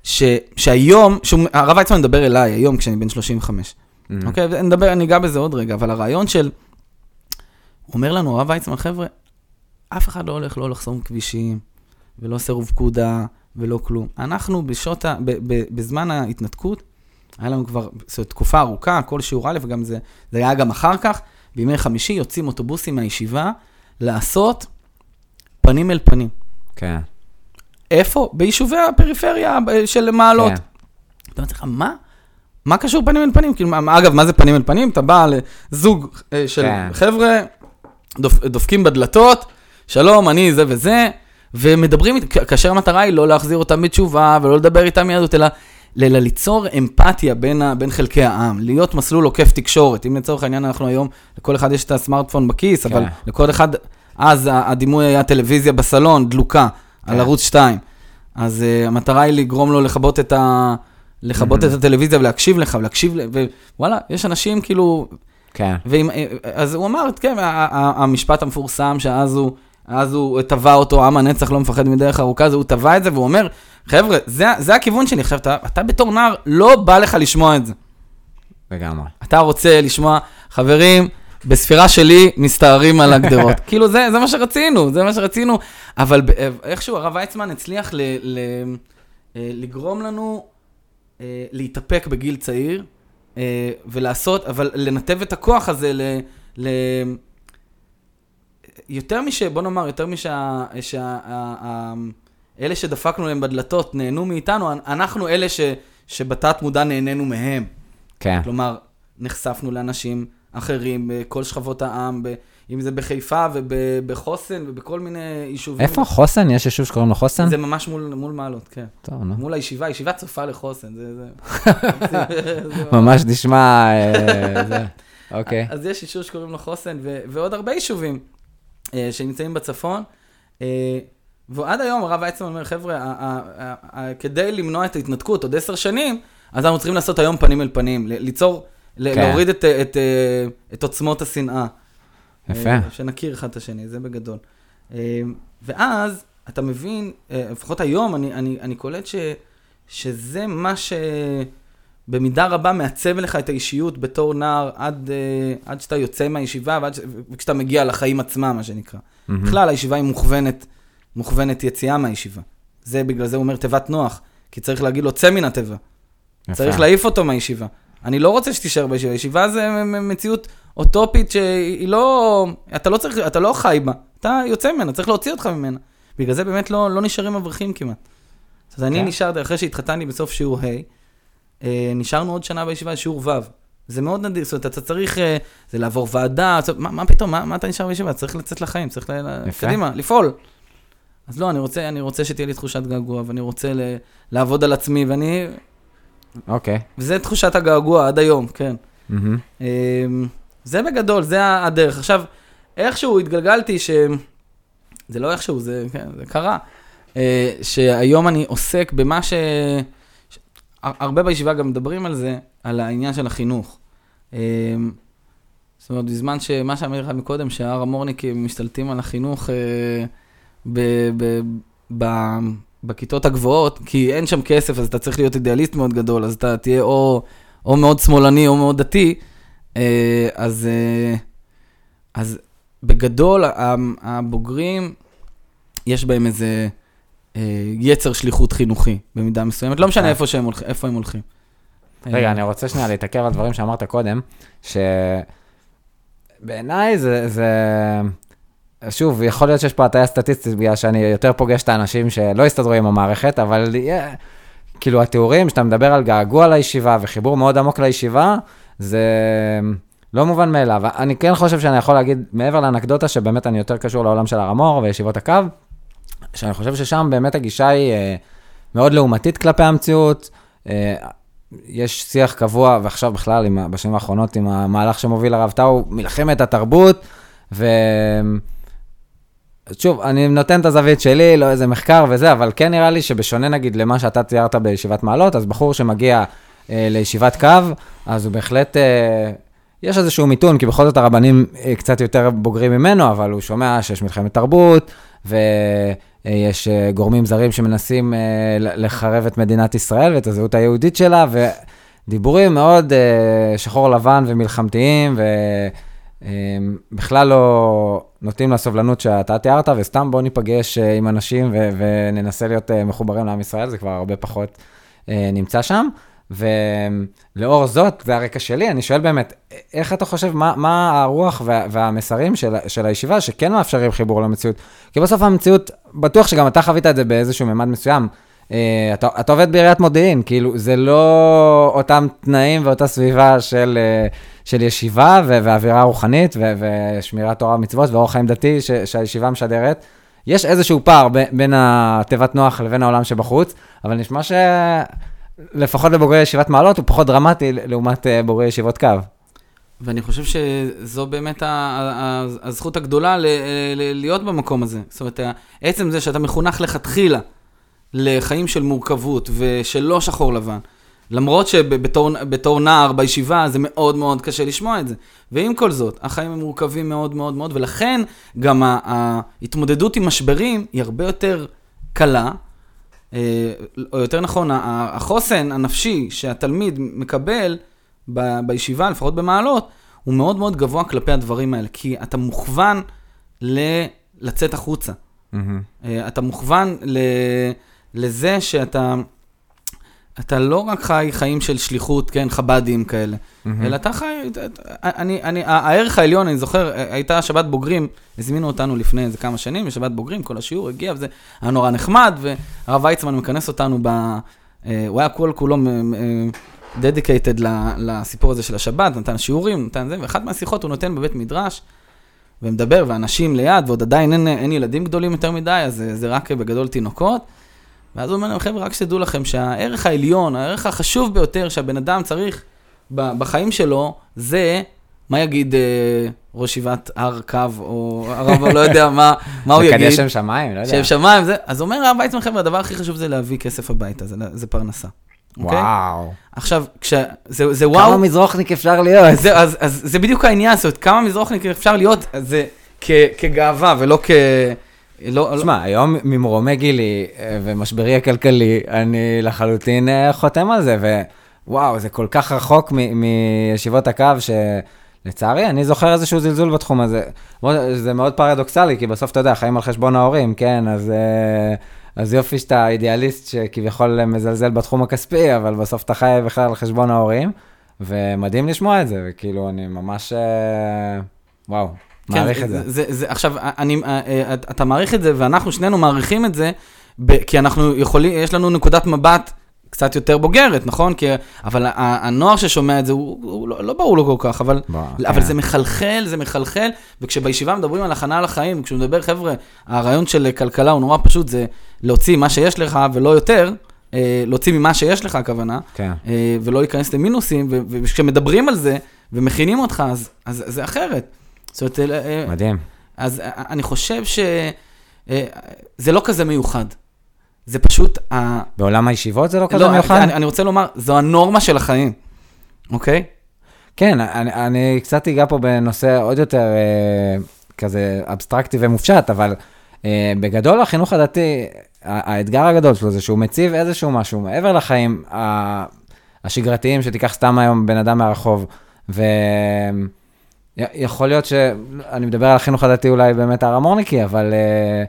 ש, שהיום, הרב ויצמן מדבר אליי היום כשאני בן 35.
Mhm.
אוקיי, נדבר, אני אגע בזה עוד רגע, אבל הרעיון של... אומר לנו, הרב ויצמן, חבר'ה, אף אחד לא הולך לא לחסום כבישים, ולא סירוב פקודה, ולא כלום. אנחנו בשעות ה... ב, ב, בזמן ההתנתקות, היה לנו כבר, זאת תקופה ארוכה, כל שיעור א', וגם זה, זה היה גם אחר כך, בימי חמישי יוצאים אוטובוסים מהישיבה לעשות פנים אל פנים.
כן.
איפה? ביישובי הפריפריה של מעלות.
כן.
אתה אומר לך, מה? מה קשור פנים אל פנים? כאילו, אגב, מה זה פנים אל פנים? אתה בא לזוג אה, של
כן.
חבר'ה, דופ, דופקים בדלתות, שלום, אני זה וזה, ומדברים, כאשר המטרה היא לא להחזיר אותם בתשובה ולא לדבר איתם יהדות, אלא אלא ליצור אמפתיה בין, ה, בין חלקי העם, להיות מסלול עוקף תקשורת. אם לצורך העניין אנחנו היום, לכל אחד יש את הסמארטפון בכיס,
כן.
אבל לכל אחד, אז הדימוי היה טלוויזיה בסלון, דלוקה, על
כן.
ערוץ 2. אז uh, המטרה היא לגרום לו לכבות את, ה... לכבות את הטלוויזיה ולהקשיב לך, ולהקשיב, ל... ווואלה, יש אנשים כאילו,
כן.
ואם, אה, אז הוא אמר, כן, המשפט המפורסם שאז הוא, אז הוא טבע אותו, עם הנצח לא מפחד מדרך ארוכה, זה הוא טבע את זה, והוא אומר, חבר'ה, זה, זה הכיוון שלי. עכשיו, אתה, אתה בתור נער, לא בא לך לשמוע את זה.
לגמרי.
אתה רוצה לשמוע, חברים, בספירה שלי מסתערים על הגדרות. כאילו, זה, זה מה שרצינו, זה מה שרצינו, אבל איכשהו הרב ויצמן הצליח ל, ל, אה, לגרום לנו אה, להתאפק בגיל צעיר, אה, ולעשות, אבל לנתב את הכוח הזה ל... ל יותר מש... בוא נאמר, יותר משה... שה... ה- אלה שדפקנו להם בדלתות נהנו מאיתנו, אנחנו אלה ש... שבתת מודע נהנינו מהם.
כן.
כלומר, נחשפנו לאנשים אחרים בכל שכבות העם, ב... אם זה בחיפה ובחוסן ובכל מיני יישובים.
איפה חוסן? יש יישוב שקוראים לו חוסן?
זה ממש מול, מול מעלות, כן.
טוב, נו.
מול הישיבה, ישיבה צופה לחוסן, זה... זה...
ממש נשמע... אה, זה. אוקיי.
אז יש יישוב שקוראים לו חוסן, ו- ועוד הרבה יישובים אה, שנמצאים בצפון. אה, ועד היום הרב ויצמן אומר, חבר'ה, כדי למנוע את ההתנתקות עוד עשר שנים, אז אנחנו צריכים לעשות היום פנים אל פנים, ליצור,
כן.
להוריד את, את, אה, את עוצמות השנאה.
יפה.
אה, שנכיר אחד את השני, זה בגדול. אה, ואז אתה מבין, אה, לפחות היום, אני, אני, אני קולט ש, שזה מה שבמידה רבה מעצב לך את האישיות בתור נער עד, אה, עד שאתה יוצא מהישיבה ועד ש... וכשאתה מגיע לחיים עצמם, מה שנקרא.
מהמם.
בכלל, הישיבה היא מוכוונת, מוכוונת יציאה מהישיבה. זה, בגלל זה הוא אומר תיבת נוח, כי צריך להגיד לו, צא מן התיבה.
יפה.
צריך להעיף אותו מהישיבה. אני לא רוצה שתישאר בישיבה, ישיבה זה מציאות אוטופית שהיא לא, אתה לא צריך, אתה לא חי בה, אתה יוצא ממנה, צריך להוציא אותך ממנה. בגלל זה באמת לא, לא נשארים אברכים כמעט. אז אני
כן.
נשארתי, אחרי שהתחתנתי בסוף שיעור ה', אה, נשארנו עוד שנה בישיבה שיעור ו'. זה מאוד נדיר, זאת אומרת, אתה צריך, אה, זה לעבור ועדה, זאת מה, מה פתאום, מה, מה אתה נשאר בישיבה? צריך לצאת לחיים, צריך ל... קדימה, לפעול. אז לא, אני רוצה, אני רוצה שתהיה לי תחושת געגוע, ואני רוצה ל, לעבוד על עצמי, ואני,
אוקיי.
וזה תחושת הגעגוע עד היום, כן.
מהמם.
אמ, זה בגדול, זה הדרך. עכשיו, איכשהו התגלגלתי ש... זה לא איכשהו, זה, כן, זה קרה. אה, שהיום אני עוסק במה ש... הרבה בישיבה גם מדברים על זה, על העניין של החינוך. אמ, זאת אומרת, בזמן שמה שאמרתי לך מקודם, שהר המורניקים משתלטים על החינוך אה, ב... ב... ב... בכיתות הגבוהות, כי אין שם כסף, אז אתה צריך להיות אידיאליסט מאוד גדול, אז אתה תהיה או, או מאוד שמאלני או מאוד דתי, אה, אז, אה, אז בגדול, הבוגרים, יש בהם איזה יצר שליחות חינוכי במידה מסוימת, לא משנה
אה.
איפה, שהם הולכים, איפה הם הולכים.
רגע,
אה,
אני רוצה שנייה להתעכב על דברים שאמרת קודם, שבעיניי זה, זה... שוב, יכול להיות שיש פה הטעיה סטטיסטית בגלל שאני יותר פוגש את האנשים שלא הסתדרו עם המערכת, אבל יה- כאילו התיאורים, שאתה מדבר על געגוע לישיבה וחיבור מאוד עמוק לישיבה, זה לא מובן מאליו. אני כן חושב שאני יכול להגיד, מעבר לאנקדוטה, שבאמת אני יותר קשור לעולם של הר המור וישיבות הקו, שאני חושב ששם באמת הגישה היא אה, מאוד לעומתית כלפי המציאות. אה, יש שיח קבוע, ועכשיו בכלל, עם, בשנים האחרונות, עם המהלך שמוביל הרב טאו, מלחמת התרבות, ו... שוב, אני נותן את הזווית שלי, לא איזה מחקר וזה, אבל כן נראה לי שבשונה נגיד למה שאתה תיארת בישיבת מעלות, אז בחור שמגיע אה, לישיבת קו, אז הוא בהחלט, אה, יש איזשהו מיתון, כי בכל זאת הרבנים אה, קצת יותר בוגרים ממנו, אבל הוא שומע שיש מלחמת תרבות, ויש אה, גורמים זרים שמנסים אה, לחרב את מדינת ישראל ואת הזהות היהודית שלה, ודיבורים מאוד אה, שחור לבן ומלחמתיים, ו... אמ, בכלל לא נוטים לסובלנות שאתה תיארת, וסתם בוא ניפגש אה, עם אנשים וננסה להיות אה, מחוברים לעם ישראל, זה כבר הרבה פחות אה, נמצא שם. ולאור זאת, זה הרקע שלי, אני שואל באמת, איך אתה חושב, מה, מה הרוח וה, והמסרים של, של הישיבה שכן מאפשרים חיבור למציאות? כי בסוף המציאות, בטוח שגם אתה חווית את זה באיזשהו ממד מסוים. אה, אתה, אתה עובד בעיריית מודיעין, כאילו, זה לא אותם תנאים ואותה סביבה של, אה, של ישיבה ו- ואווירה רוחנית ו- ושמירת תורה ומצוות ואורח חיים דתי ש- שהישיבה משדרת. יש איזשהו פער בין התיבת נוח לבין העולם שבחוץ, אבל נשמע שלפחות לבוגרי ישיבת מעלות הוא פחות דרמטי לעומת אה, בוגרי ישיבות קו.
ואני חושב שזו באמת הזכות הגדולה ל- להיות במקום הזה. זאת אומרת, עצם זה שאתה מחונך לכתחילה לחיים של מורכבות ושלא שחור לבן, למרות שבתור בתור נער בישיבה זה מאוד מאוד קשה לשמוע את זה. ועם כל זאת, החיים הם מורכבים מאוד מאוד מאוד, ולכן גם ההתמודדות עם משברים היא הרבה יותר קלה, אה, או יותר נכון, החוסן הנפשי שהתלמיד מקבל בישיבה, לפחות במעלות, הוא מאוד מאוד גבוה כלפי הדברים האלה, כי אתה מוכוון ל- לצאת החוצה. אה, אתה מוכוון ל... לזה שאתה אתה לא רק חי חיים של שליחות, כן, חב"דים כאלה, אלא אתה חי, אני, אני, הערך העליון, אני זוכר, הייתה שבת בוגרים, הזמינו אותנו לפני איזה כמה שנים, בשבת בוגרים, כל השיעור הגיע, וזה היה נורא נחמד, והרב ויצמן מכנס אותנו ב... אה, הוא היה כל כולו דדיקייטד לסיפור הזה של השבת, נתן שיעורים, נתן זה, ואחת מהשיחות הוא נותן בבית מדרש, ומדבר, ואנשים ליד, ועוד עדיין אין, אין ילדים גדולים יותר מדי, אז זה רק בגדול תינוקות. ואז הוא אומר להם, חבר'ה, רק שתדעו לכם שהערך העליון, הערך החשוב ביותר שהבן אדם צריך בחיים שלו, זה, מה יגיד אה, ראש ישיבת הר קו, או הרב, לא יודע מה, מה הוא יגיד.
לקדש שם שמיים, לא יודע.
שם שמיים, זה, אז אומר הרב ויצמן, חבר'ה, הדבר הכי חשוב זה להביא כסף הביתה, זה, זה פרנסה. אוקיי?
וואו.
עכשיו, כש... זה, זה
כמה
וואו,
מזרוחניק אפשר להיות?
זה, אז, אז זה בדיוק העניין, זאת אומרת, כמה מזרוחניק אפשר להיות, זה כ, כגאווה ולא כ... לא, לא,
תשמע, היום ממרומי גילי אה, ומשברי הכלכלי, אני לחלוטין אה, חותם על זה, ווואו, זה כל כך רחוק מ- מישיבות הקו, שלצערי, אני זוכר איזשהו זלזול בתחום הזה. זה מאוד פרדוקסלי, כי בסוף, אתה יודע, חיים על חשבון ההורים, כן? אז, אה, אז יופי שאתה אידיאליסט שכביכול מזלזל בתחום הכספי, אבל בסוף אתה חי בכלל על חשבון ההורים, ומדהים לשמוע את זה, וכאילו, אני ממש, וואו, מעריך
כן,
את זה.
זה, זה. עכשיו, אני, אה, אה, אתה מעריך את זה, ואנחנו שנינו מעריכים את זה, כי אנחנו יכולים, יש לנו נקודת מבט קצת יותר בוגרת, נכון? כי, אבל הנוער ששומע את זה, הוא, הוא לא, לא ברור לו כל כך, אבל,
בוא,
אבל
כן.
זה מחלחל, זה מחלחל, וכשבישיבה מדברים על הכנה לחיים, כשהוא מדבר, חבר'ה, הרעיון של כלכלה הוא נורא פשוט, זה להוציא מה שיש לך ולא יותר, אה, להוציא ממה שיש לך, הכוונה,
כן.
אה, ולא להיכנס למינוסים, וכשמדברים על זה ומכינים אותך, אז, אז זה אחרת. זאת אומרת, אה, אה,
מדהים.
אז אה, אני חושב שזה לא כזה מיוחד. זה פשוט, ה...
בעולם הישיבות זה לא כזה
לא,
מיוחד?
אני, אני רוצה לומר, זו הנורמה של החיים, אוקיי?
כן, אני, אני קצת אגע פה בנושא עוד יותר אה, כזה אבסטרקטי ומופשט, אבל אה, בגדול החינוך הדתי, האתגר הגדול שלו זה שהוא מציב איזשהו משהו מעבר לחיים השגרתיים, שתיקח סתם היום בן אדם מהרחוב, ויכול להיות ש... אני מדבר על החינוך הדתי אולי באמת הרמורניקי, אבל... אה,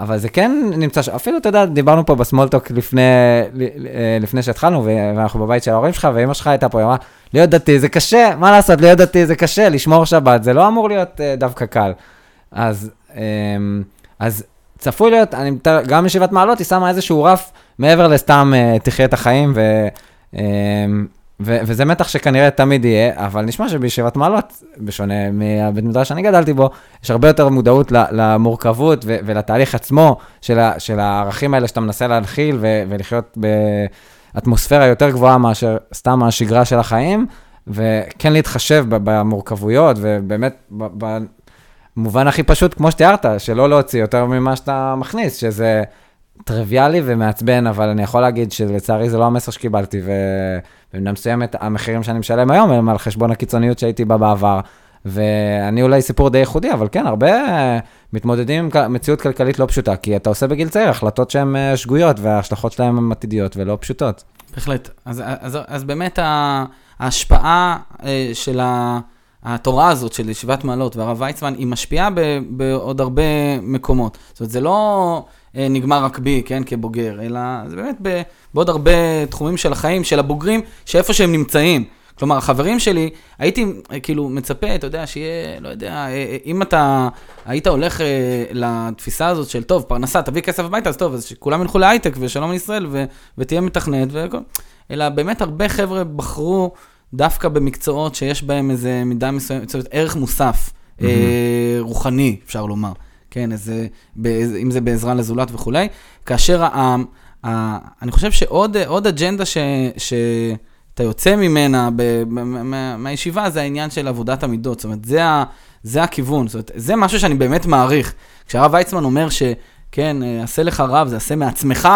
אבל זה כן נמצא, ש- אפילו, אתה יודע, דיברנו פה בסמולטוק לפני, אה, לפני שהתחלנו, ואנחנו בבית של ההורים שלך, ואמא שלך הייתה פה, היא אמרה, להיות דתי זה קשה, מה לעשות, להיות דתי זה קשה, לשמור שבת, זה לא אמור להיות אה, דווקא קל. אז, אמ, אז צפוי להיות, אני, גם ישיבת מעלות, היא שמה איזשהו רף מעבר לסתם תחיה את החיים, ו, ו, וזה מתח שכנראה תמיד יהיה, אבל נשמע שבישיבת מעלות, בשונה מהבית מדרש שאני גדלתי בו, יש הרבה יותר מודעות למורכבות ולתהליך עצמו של, של הערכים האלה שאתה מנסה להנחיל ולחיות באטמוספירה יותר גבוהה מאשר סתם השגרה של החיים, וכן להתחשב במורכבויות, ובאמת, במובן הכי פשוט, כמו שתיארת, שלא להוציא יותר ממה שאתה מכניס, שזה טריוויאלי ומעצבן, אבל אני יכול להגיד שלצערי זה לא המסר שקיבלתי, ובמידה מסוימת המחירים שאני משלם היום הם על חשבון הקיצוניות שהייתי בה בעבר. ואני אולי סיפור די ייחודי, אבל כן, הרבה מתמודדים עם מציאות כלכלית לא פשוטה, כי אתה עושה בגיל צעיר החלטות שהן אה, שגויות, וההשלכות שלהן הן עתידיות ולא פשוטות.
בהחלט. אז, אז, אז באמת ההשפעה אה, של התורה הזאת, של ישיבת מעלות והרב ויצמן, היא משפיעה ב, בעוד הרבה מקומות. זאת אומרת, זה לא נגמר רק בי, כן, כבוגר, אלא זה באמת ב, בעוד הרבה תחומים של החיים, של הבוגרים, שאיפה שהם נמצאים. כלומר, החברים שלי, הייתי אה, כאילו מצפה, אתה יודע, שיהיה, לא יודע, אה, אה, אם אתה היית הולך אה, לתפיסה הזאת של, טוב, פרנסה, תביא כסף הביתה, אז טוב, אז שכולם ילכו להייטק ושלום על ישראל ו, ותהיה מתכנת והכל. אלא באמת הרבה חבר'ה בחרו דווקא במקצועות שיש בהם איזה מידה מסוימת, ערך מוסף, אה, רוחני, אפשר לומר. כן, איזה, באיזה, אם זה בעזרה לזולת וכולי. כאשר ה, ה, אני חושב שעוד עוד אג'נדה ש, שאתה יוצא ממנה ב, ב, מה, מהישיבה, זה העניין של עבודת המידות. זאת אומרת, זה, ה, זה הכיוון. זאת אומרת, זה משהו שאני באמת מעריך. כשהרב ויצמן אומר שכן, אה, עשה לך רב, זה עשה מעצמך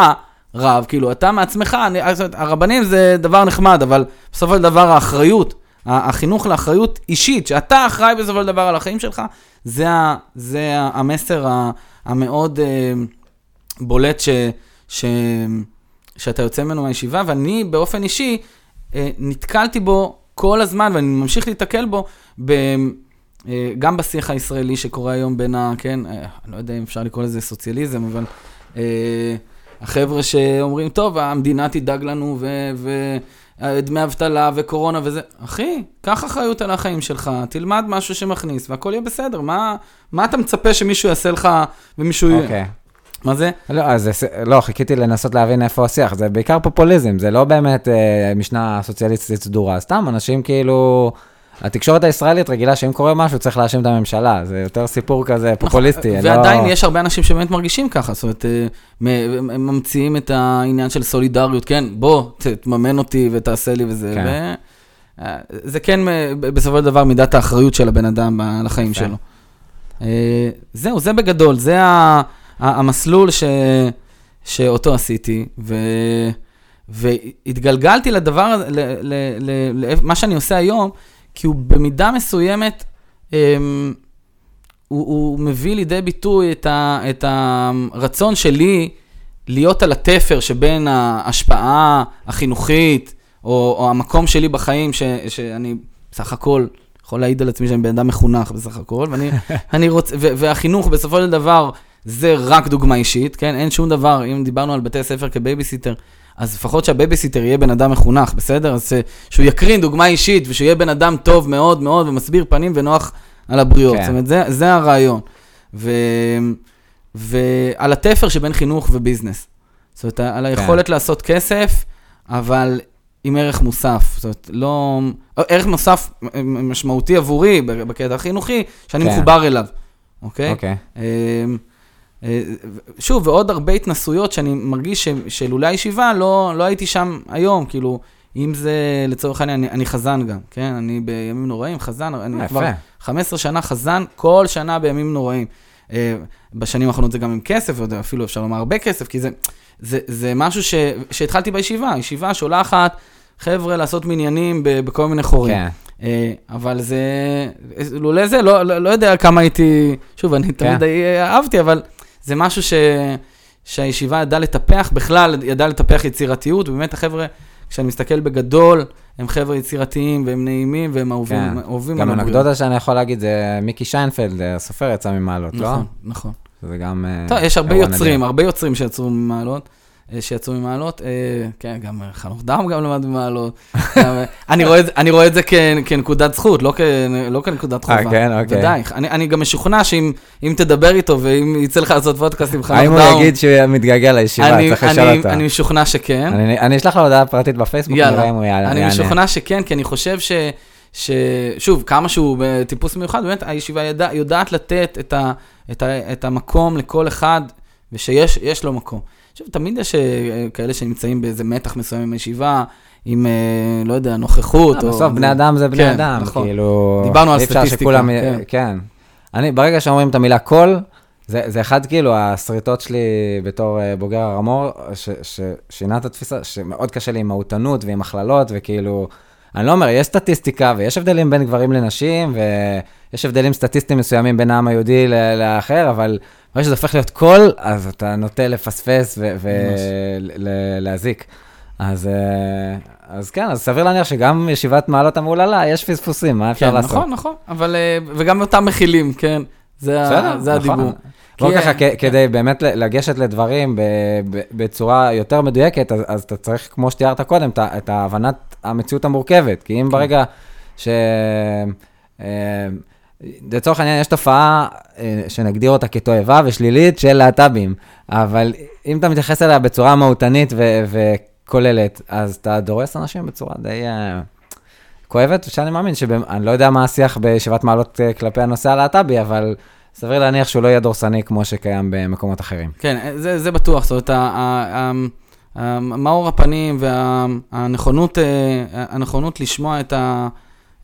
רב, כאילו, אתה מעצמך, אני, הרבנים זה דבר נחמד, אבל בסופו של דבר האחריות, ה- החינוך לאחריות אישית, שאתה אחראי בסופו של דבר על החיים שלך, זה, ה, זה ה- המסר ה- המאוד אה, בולט ש, ש, שאתה יוצא ממנו מהישיבה, ואני באופן אישי אה, נתקלתי בו כל הזמן, ואני ממשיך להתקל בו, ב, אה, גם בשיח הישראלי שקורה היום בין ה... כן, אה, אני לא יודע אם אפשר לקרוא לזה סוציאליזם, אבל... אה, החבר'ה שאומרים, טוב, המדינה תדאג לנו, ודמי אבטלה וקורונה וזה. אחי, קח אחריות על החיים שלך, תלמד משהו שמכניס, והכל יהיה בסדר. מה, מה אתה מצפה שמישהו יעשה לך ומישהו... יהיה?
אוקיי.
מה זה?
לא, אז לא, חיכיתי לנסות להבין איפה השיח, זה בעיקר פופוליזם, זה לא באמת אה, משנה סוציאליסטית סדורה, סתם אנשים כאילו, התקשורת הישראלית רגילה שאם קורה משהו צריך להאשים את הממשלה, זה יותר סיפור כזה פופוליסטי.
נכון,
לא-
ועדיין יש הרבה אנשים שבאמת מרגישים ככה, זאת אומרת, אה, הם ממציאים את העניין של סולידריות, כן, בוא, תממן אותי ותעשה לי וזה,
כן.
וזה כן אה, בסופו של דבר מידת האחריות של הבן אדם לחיים
יפה.
שלו. אה, זהו, זה בגדול, זה ה- המסלול ש- שאותו עשיתי, ו... והתגלגלתי לדבר הזה, ל- ל- ל- שאני עושה היום, כי הוא במידה מסוימת, אמ, הוא, הוא מביא לידי ביטוי את, ה, את הרצון שלי להיות על התפר שבין ההשפעה החינוכית, או, או המקום שלי בחיים, ש, שאני בסך הכל יכול להעיד על עצמי שאני בן אדם מחונך בסך הכל, ואני אני רוצה, ו, והחינוך בסופו של דבר זה רק דוגמה אישית, כן? אין שום דבר, אם דיברנו על בתי ספר כבייביסיטר, אז לפחות שהבייביסיטר יהיה בן אדם מחונך, בסדר? אז ש- שהוא יקרין דוגמה אישית, ושהוא יהיה בן אדם טוב מאוד מאוד, ומסביר פנים ונוח על הבריאות.
כן.
זאת אומרת, זה, זה הרעיון. ו... ועל התפר שבין חינוך וביזנס. זאת אומרת, על היכולת לעשות כסף, אבל עם ערך מוסף. זאת אומרת, לא... ערך מוסף משמעותי עבורי בקטע החינוכי, שאני
כן.
מחובר אליו, אוקיי?
אוקיי.
אה, שוב, ועוד הרבה התנסויות שאני מרגיש שלולא הישיבה לא, לא הייתי שם היום, כאילו, אם זה לצורך העניין, אני, אני חזן גם, כן? אני בימים נוראים, חזן, אני
אה,
כבר
יפה.
15 שנה חזן, כל שנה בימים נוראים. אה, בשנים האחרונות זה גם עם כסף, אפילו אפשר לומר הרבה כסף, כי זה, זה, זה משהו ש, שהתחלתי בישיבה, ישיבה שולחת חבר'ה לעשות מניינים בכל מיני חורים.
כן.
אבל זה, לולא זה, לא, לא, לא יודע כמה הייתי, שוב, אני תמיד
כן.
אה, אהבתי, אבל זה משהו ש, שהישיבה ידעה לטפח, בכלל ידעה לטפח יצירתיות, ובאמת החבר'ה, כשאני מסתכל בגדול, הם חבר'ה יצירתיים והם נעימים והם אהובים,
כן.
אהובים
גם. אנקדוטה שאני יכול להגיד זה מיקי שיינפלד, הסופר יצא ממעלות, לא?
נכון, נכון.
זה גם... אה,
טוב, יש הרבה יוצרים,
נדיר.
הרבה יוצרים שיצרו ממעלות. אה, שיצאו ממעלות, אה, כן, גם חנוך דם גם למד במעלות. גם, אה, אני רואה את זה- כנקודת זכות, לא לא כנקודת חובה.
אה, כן? אוקיי.
ודאי. אני גם משוכנע שאם אם תדבר איתו ואם יצא לך לעשות פודקאסט עם חנוך
האם
דם...
הוא יגיד שהוא מתגעגע לישיבה? צריך לשאול אותו.
אני משוכנע שכן.
אני אשלח לו הודעה פרטית בפייסבוק. נראה אם הוא יעלה.
אני
יענה.
משוכנע שכן, כי אני חושב ש... ש... שוב, כמה שהוא טיפוס מיוחד, באמת הישיבה ידע, יודעת לתת את, ה... את, ה... את המקום לכל אחד, ושיש יש לו מקום. עכשיו, תמיד יש אה, כאלה שנמצאים באיזה מתח מסוים עם הישיבה, עם, אה, לא יודע, נוכחות.
אה,
או-
בסוף בני אדם זה בני
כן,
אדם,
נכון.
כאילו...
דיברנו על סטטיסטיקה,
שכולם-
כן.
כן. אני, ברגע שאומרים את המילה קול, זה, זה אחד כאילו השריטות שלי בתור בוגר הרמור, ששינה את התפיסה, שמאוד קשה לי עם מהותנות ועם הכללות, וכאילו, אני לא אומר, יש סטטיסטיקה ויש הבדלים בין גברים לנשים, ויש הבדלים סטטיסטיים מסוימים בין העם היהודי לאחר, אבל ברגע שזה הופך להיות קול, אז אתה נוטה לפספס ולהזיק. אז, אה, אז כן, אז סביר להניח שגם ישיבת מעלות המהוללה, יש פספוסים, מה אפשר
כן,
לעשות?
נכון, נכון, אבל, אה, וגם אותם מכילים, כן, זה,
בסדר,
זה
נכון.
הדיבור.
בוא
כי,
ככה,
אה,
כ- כדי באמת לגשת לדברים בצורה יותר מדויקת, אז, אז אתה צריך, כמו שתיארת קודם, את ההבנת המציאות המורכבת. כי אם ברגע ש... אה, לצורך העניין, יש תופעה אה, שנגדיר אותה כתועבה ושלילית של להט"בים, אבל אם אתה מתייחס אליה בצורה מהותנית וכוללת, אז אתה דורס אנשים בצורה די אה, כואבת, שאני מאמין שאני לא יודע מה השיח בישיבת מעלות כלפי הנושא הלהט"בי, אבל סביר להניח שהוא לא יהיה דורסני כמו שקיים במקומות אחרים.
כן, זה, זה בטוח, זאת אומרת, מאור הפנים והנכונות הנכונות לשמוע את, ה,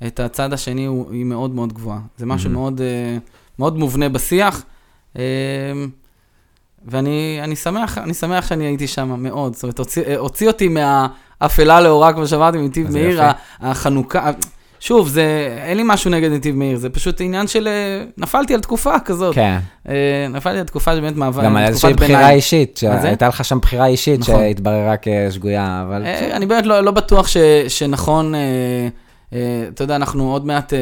את הצד השני הוא, היא מאוד מאוד גבוהה. זה משהו
Mhm.
מאוד, אה, מאוד מובנה בשיח, אה, ואני אני שמח, אני שמח שאני הייתי שם מאוד. זאת אומרת, הוציא, אה, הוציא אותי מהאפלה לאורה, כמו שאמרתי, מנתיב
זה
מאיר, החנוכה. שוב, זה, אין לי משהו נגד נתיב מאיר, זה פשוט עניין של, אה, נפלתי על תקופה כזאת.
כן,
אה, נפלתי על תקופה שבאמת מעבר,
גם על איזושהי בחירה. אישית? שהייתה לך שם בחירה אישית
נכון.
שהתבררה כשגויה, אבל...
אה, אני באמת לא, לא בטוח ש, שנכון, אתה יודע, אנחנו עוד מעט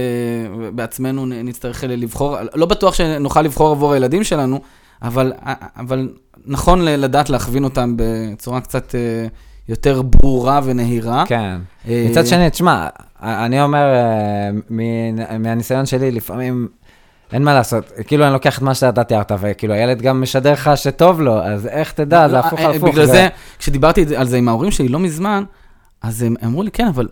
בעצמנו נצטרך לבחור, לא בטוח שנוכל לבחור עבור הילדים שלנו, אבל, אבל נכון לדעת להכווין אותם בצורה קצת יותר ברורה ונהירה.
כן.
אה,
מצד שני, תשמע, אני אומר, אה, מהניסיון שלי, לפעמים אין מה לעשות, כאילו אני לוקח את מה שאתה תיארת, וכאילו הילד גם משדר לך שטוב לו, אז איך תדע, זה
לא,
הפוך
אה,
על הפוך.
בגלל זה, כשדיברתי על זה עם ההורים שלי לא מזמן, אז הם אמרו לי, כן, אבל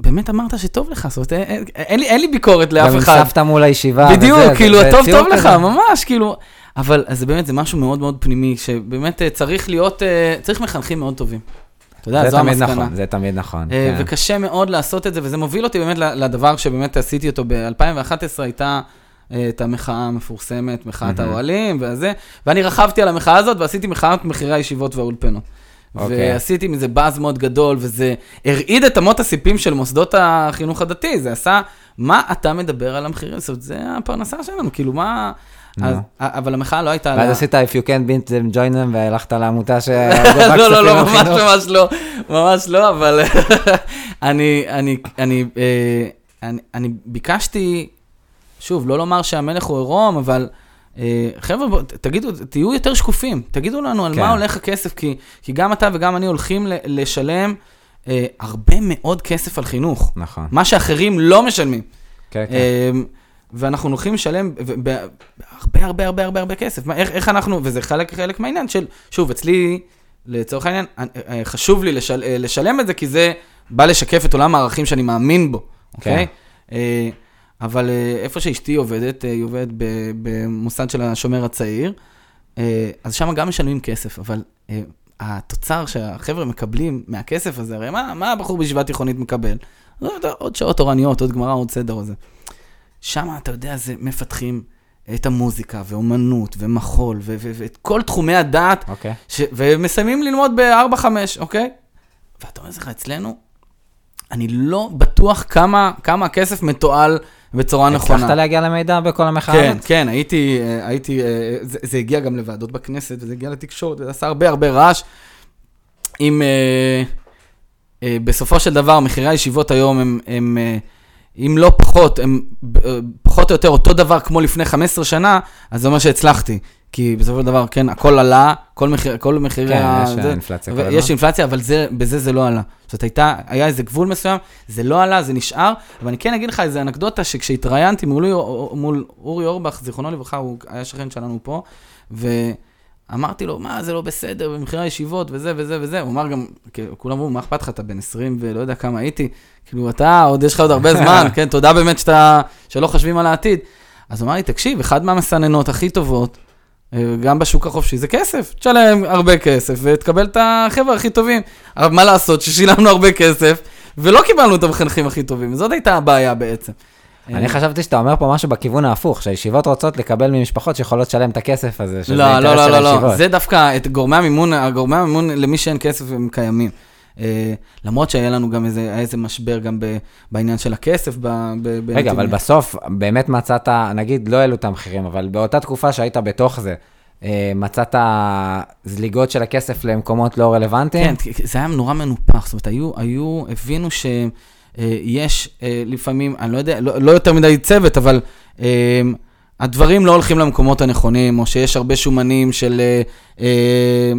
באמת אמרת שטוב לך, זאת אומרת, אין- לי- ביקורת לאף
גם
אחד.
עם סבתא מול הישיבה.
בדיוק, כאילו, הטוב טוב לך. ממש, כאילו. אבל זה באמת, זה משהו מאוד מאוד פנימי, שבאמת אה, צריך להיות, אה, צריך מחנכים מאוד טובים. אתה יודע,
זה
זו המסקנה.
נכון, זה תמיד נכון.
אה,
כן.
וקשה מאוד לעשות את זה, וזה מוביל אותי באמת לדבר שבאמת עשיתי אותו ב-2011, הייתה אה, את המחאה המפורסמת, מחאת
מהמם.
האוהלים וזה, ואני רכבתי על המחאה הזאת ועשיתי מחאת מחירי הישיבות והאולפנות.
אוקיי.
ועשיתי מזה באז מאוד גדול, וזה הרעיד את אמות הסיפים של מוסדות החינוך הדתי, זה עשה, מה אתה מדבר על המחירים? זאת אומרת, זה הפרנסה שלנו, כאילו, מה... אז, אבל המחאה לא הייתה...
ואז עשית If you can't beat them, join them, והלכת לעמותה ש...
לא, לא, לא, ממש ממש לא, ממש לא, אבל אני, אני, אני, אה, אני, אני ביקשתי, שוב, לא לומר שהמלך הוא עירום, אבל אה, חבר'ה, תגידו, תהיו יותר שקופים, תגידו לנו על
כן.
מה הולך הכסף, כי, כי גם אתה וגם אני הולכים לשלם אה, הרבה מאוד כסף על חינוך,
נכון.
מה שאחרים לא משלמים.
כן, כן.
אמ, ואנחנו הולכים לשלם הרבה הרבה הרבה הרבה הרבה כסף. מה, איך, איך אנחנו, וזה חלק, חלק מהעניין של, שוב, אצלי, לצורך העניין, אה, אה, חשוב לי לשל, אה, לשלם את זה, כי זה בא לשקף את עולם הערכים שאני מאמין בו, אוקיי? אה, אבל אה, איפה שאשתי עובדת, היא עובדת במוסד של השומר הצעיר, אז שם גם משלמים כסף, אבל התוצר שהחבר'ה מקבלים מהכסף הזה, הרי מה, מה הבחור בישיבה תיכונית מקבל? עוד שעות תורניות, עוד גמרא, עוד סדר, עוד זה. שם, אתה יודע, זה מפתחים את המוזיקה, ואומנות, ומחול, ו- ו- ואת כל תחומי הדעת,
אוקיי.
ש- ומסיימים ללמוד ב-4-5, אוקיי? ואתה אומר לך, אצלנו, אני לא בטוח כמה, כמה הכסף מתועל בצורה נכונה.
הצלחת להגיע למידע בכל המחאה
כן,
הזאת?
כן, הייתי, אה, הייתי, אה, זה, זה הגיע גם לוועדות בכנסת, וזה הגיע לתקשורת, וזה עשה הרבה הרבה רעש. אם אה, אה, בסופו של דבר, מחירי הישיבות היום הם, הם אה, אם לא פחות, הם אה, פחות או יותר אותו דבר כמו לפני 15 שנה, אז זה אומר שהצלחתי. כי בסופו של דבר, כן, הכל עלה, כל מחיר, כל מחירי
כן,
ה...
יש
זה-
אינפלציה כל הזמן.
אינפלציה, אבל זה, בזה זה לא עלה. זאת הייתה, היה איזה גבול מסוים, זה לא עלה, זה נשאר, ואני כן אגיד לך איזה אנקדוטה, שכשהתראיינתי מול, מול אורי אורבך, זיכרונו לברכה, הוא היה שכן שלנו פה, ואמרתי לו, מה, זה לא בסדר, במחירי הישיבות, וזה וזה וזה, הוא אמר גם, כאילו, כולם אמרו, מה אכפת לך, אתה בן 20 ולא יודע כמה הייתי, כאילו, אתה, עוד יש לך עוד הרבה זמן, כן, תודה באמת שאתה, שלא חושבים על העתיד. אז הוא אמר לי, תקשיב, אחד מהמסננות הכי טובות, אה, גם בשוק החופשי, זה כסף. תשלם הרבה כסף ותקבל את החבר'ה הכי טובים. אבל מה לעשות ששילמנו הרבה כסף ולא קיבלנו את המחנכים הכי טובים. זאת הייתה הבעיה בעצם.
אני
אה,
חשבתי שאתה אומר פה משהו בכיוון ההפוך, שהישיבות רוצות לקבל ממשפחות שיכולות לשלם את הכסף הזה, שזה
לא,
אינטרס
לא,
של
לא, לא,
הישיבות.
לא, זה דווקא את גורמי המימון, גורמי המימון למי שאין כסף הם קיימים. אה, למרות שהיה לנו גם איזה, איזה משבר גם ב, בעניין של הכסף. ב, ב,
רגע,
בנתיב-
אבל בסוף באמת מצאת, נגיד, לא העלו את המחירים, אבל באותה תקופה שהיית בתוך זה, אה, מצאת זליגות של הכסף למקומות לא רלוונטיים?
כן, זה היה נורא מנופח, זאת אומרת, היו, היו, הבינו שיש לפעמים, אני לא יודע, לא, לא יותר מדי צוות, אבל אה, הדברים לא הולכים למקומות הנכונים, או שיש הרבה שומנים של אה, אה,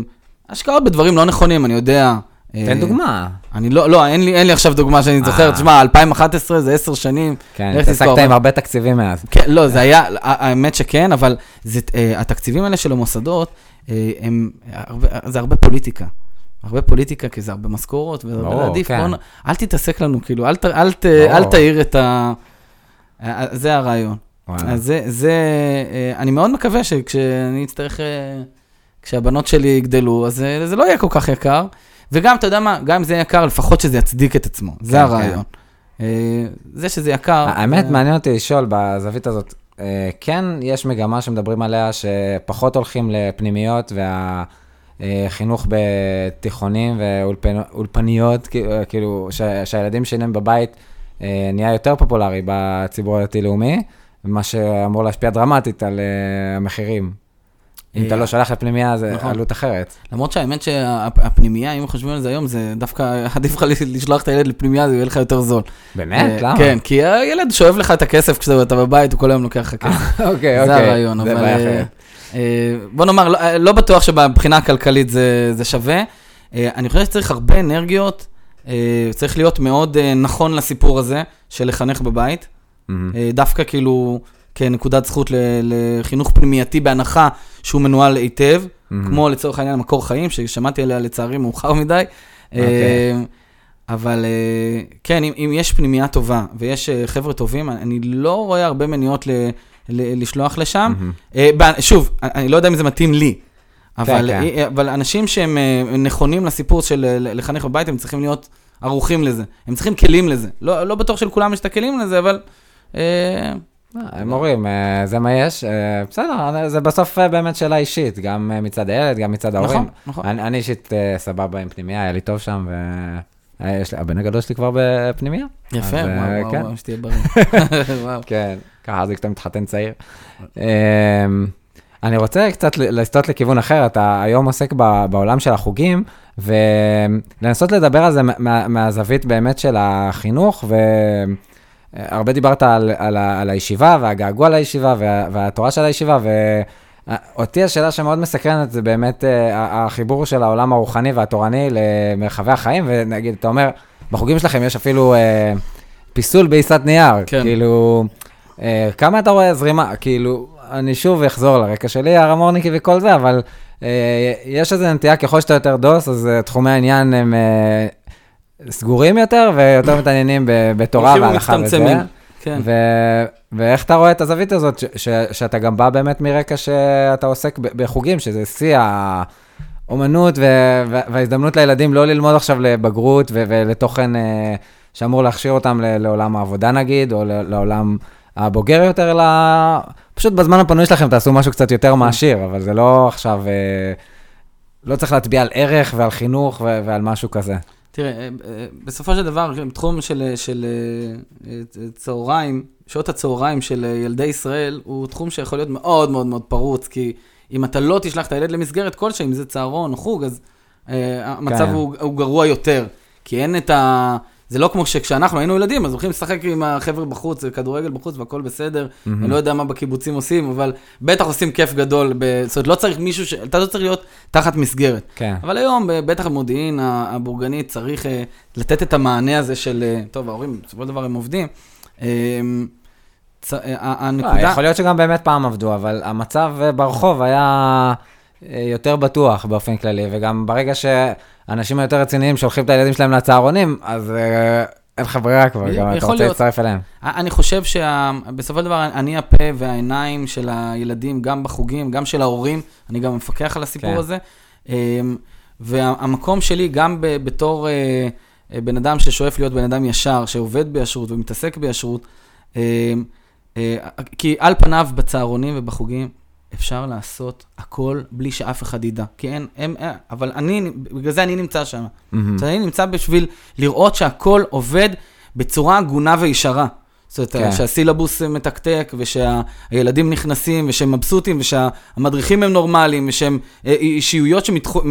השקעות בדברים לא נכונים, אני יודע. אה,
תן דוגמה.
אני לא, לא, אין לי, אין לי עכשיו דוגמה שאני זוכר,
אה.
תשמע, 2011 זה עשר שנים.
כן, התעסקת עם הרבה תקציבים מאז.
כן, לא, זה היה, האמת שכן, אבל זה, אה, התקציבים האלה של המוסדות, אה, הם, זה הרבה פוליטיקה. הרבה פוליטיקה, כי זה הרבה משכורות, וזה הרבה
ברור,
עדיף,
כן.
בוא אל תתעסק לנו, כאילו, אל, ת- אל, ת-. אל תעיר את ה... אה, זה הרעיון.
וואלה.
אז זה, זה, אה, אני מאוד מקווה שכשאני אצטרך, אה, כשהבנות שלי יגדלו, אז אה, זה לא יהיה כל כך יקר. וגם, אתה יודע מה, גם אם זה יקר, לפחות שזה יצדיק את עצמו. זה
כן,
הרעיון. אה, זה שזה יקר...
האמת,
זה-
מעניין אותי לשאול בזווית הזאת, אה, כן יש מגמה שמדברים עליה שפחות הולכים לפנימיות והחינוך בתיכונים ואולפניות, כאילו ש- שהילדים שלהם בבית אה, נהיה יותר פופולרי בציבור הדתי-לאומי, מה שאמור להשפיע דרמטית על אה, המחירים. אם אתה
אה,
לא שולח לפנימייה, זה
נכון.
עלות אחרת.
למרות שהאמת שהפנימייה, אם חושבים על זה היום, זה דווקא עדיף לך לשלוח את הילד לפנימייה, זה יהיה לך יותר זול.
באמת?
אה,
למה?
כן, כי הילד שואב לך את הכסף כשאתה בבית, הוא כל היום לוקח לך כסף.
אוקיי, אוקיי.
זה הרעיון,
זה
אבל... אה, בוא נאמר, לא- אה, לא בטוח שבבחינה הכלכלית זה זה שווה. אה, אני חושב שצריך הרבה אנרגיות, צריך להיות מאוד נכון לסיפור הזה של לחנך בבית. אה, דווקא כאילו כנקודת זכות לחינוך פנימייתי בהנחה שהוא מנוהל היטב,
מהמם.
כמו לצורך העניין מקור חיים, ששמעתי עליה לצערי מאוחר מדי.
אוקיי.
אה, אבל כן, אם, אם יש פנימייה טובה ויש חבר'ה טובים, אני לא רואה הרבה מניעות לשלוח לשם. ב- שוב, אני- לא יודע אם זה מתאים לי, אבל,
כן.
אה, אבל אנשים שהם נכונים לסיפור של לחנך בבית, הם צריכים להיות ערוכים לזה. הם צריכים כלים לזה. לא, לא בטוח שלכולם יש את הכלים לזה, אבל...
הם אומרים, אה, זה מה יש, בסדר, זה בסוף באמת שאלה אישית, גם מצד הילד, גם מצד ההורים.
נכון, נכון.
אני אישית סבבה עם פנימייה, היה לי טוב שם, והבן הגדול שלי כבר בפנימייה.
יפה, וואו,
אה,
וואו,
כן.
וואו, שתהיה בריא.
כן, ככה זה כשאתה מתחתן צעיר. אמ, אני רוצה קצת לסטות לכיוון אחר, אתה היום עוסק בעולם של החוגים, ולנסות לדבר על זה מה- מהזווית באמת של החינוך, והרבה דיברת על, על, על הישיבה והגעגוע לישיבה וה, והתורה של הישיבה, ואותי השאלה שמאוד מסקרנת זה באמת אה, החיבור של העולם הרוחני והתורני למרחבי החיים, ונגיד, אתה אומר, בחוגים שלכם יש אפילו אה, פיסול בעיסת נייר,
כן.
כאילו, אה, כמה אתה רואה זרימה, כאילו, אני שוב אחזור לרקע שלי, הרמורניקי וכל זה, אבל אה, יש איזו נטייה, ככל שאתה יותר דוס, אז אה, תחומי העניין הם אה, סגורים יותר, ויותר מתעניינים בתורה והלכה וזה.
כן.
ו- ואיך אתה רואה את הזווית הזאת, ש- ש- שאתה גם בא באמת מרקע שאתה עוסק ב- בחוגים, שזה שיא האומנות ו- וההזדמנות לילדים לא ללמוד עכשיו לבגרות ו- ולתוכן אה, שאמור להכשיר אותם ל- לעולם העבודה נגיד, או לעולם הבוגר יותר, אלא פשוט בזמן הפנוי שלכם תעשו משהו קצת יותר מעשיר, אבל זה לא עכשיו, אה, לא צריך להצביע על ערך ועל חינוך ו- ועל משהו כזה.
תראה, אה, אה, בסופו של דבר, תחום של, של אה, צהריים, שעות הצהריים של ילדי ישראל, הוא תחום שיכול להיות מאוד מאוד מאוד פרוץ, כי אם אתה לא תשלח את הילד למסגרת כלשהי, אם זה צהרון או חוג, אז אה, המצב
כן.
הוא, הוא גרוע יותר, כי אין את, ה, זה לא כמו שכשאנחנו היינו ילדים, אז הולכים לשחק עם החבר'ה בחוץ, כדורגל בחוץ והכל בסדר. אני לא יודע מה בקיבוצים עושים, אבל בטח עושים כיף גדול. ב... זאת אומרת, לא צריך מישהו, ש... אתה לא צריך להיות תחת מסגרת.
כן.
אבל היום, בטח במודיעין ה- הבורגנית, צריך אה, לתת את המענה הזה של, אה, טוב, ההורים, בסופו של דבר הם עובדים. אה, צ- אה, ה-
לא,
הנקודה...
יכול להיות שגם באמת פעם עבדו, אבל המצב ברחוב היה יותר בטוח באופן כללי, וגם ברגע שאנשים היותר רציניים שולחים את הילדים שלהם לצהרונים, אז אה, אין לך ברירה כבר, גם אתה רוצה. להצטרף אליהם.
אני חושב שבסופו של דבר אני הפה והעיניים של הילדים, גם בחוגים, גם של ההורים, אני גם מפקח על הסיפור
כן.
הזה. אמ, והמקום שלי, גם בתור אה, אה, בן אדם ששואף להיות בן אדם ישר, שעובד בישרות ומתעסק בישרות, אמ, אה, כי על פניו בצהרונים ובחוגים אפשר לעשות הכל בלי שאף אחד ידע. כי אין, הם, אה, אבל אני, בגלל זה אני נמצא שם. אז אני נמצא בשביל לראות שהכל עובד בצורה הגונה וישרה. זאת אומרת,
כן.
שהסילבוס מתקתק, ושהילדים נכנסים, ושהם מבסוטים, ושהמדריכים הם נורמליים, ושהם אה, אישיויות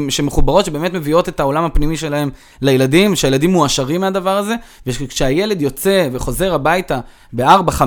שמחוברות, שבאמת מביאות את העולם הפנימי שלהם לילדים, שהילדים מועשרים מהדבר הזה, וכשהילד יוצא וחוזר הביתה ב-4-5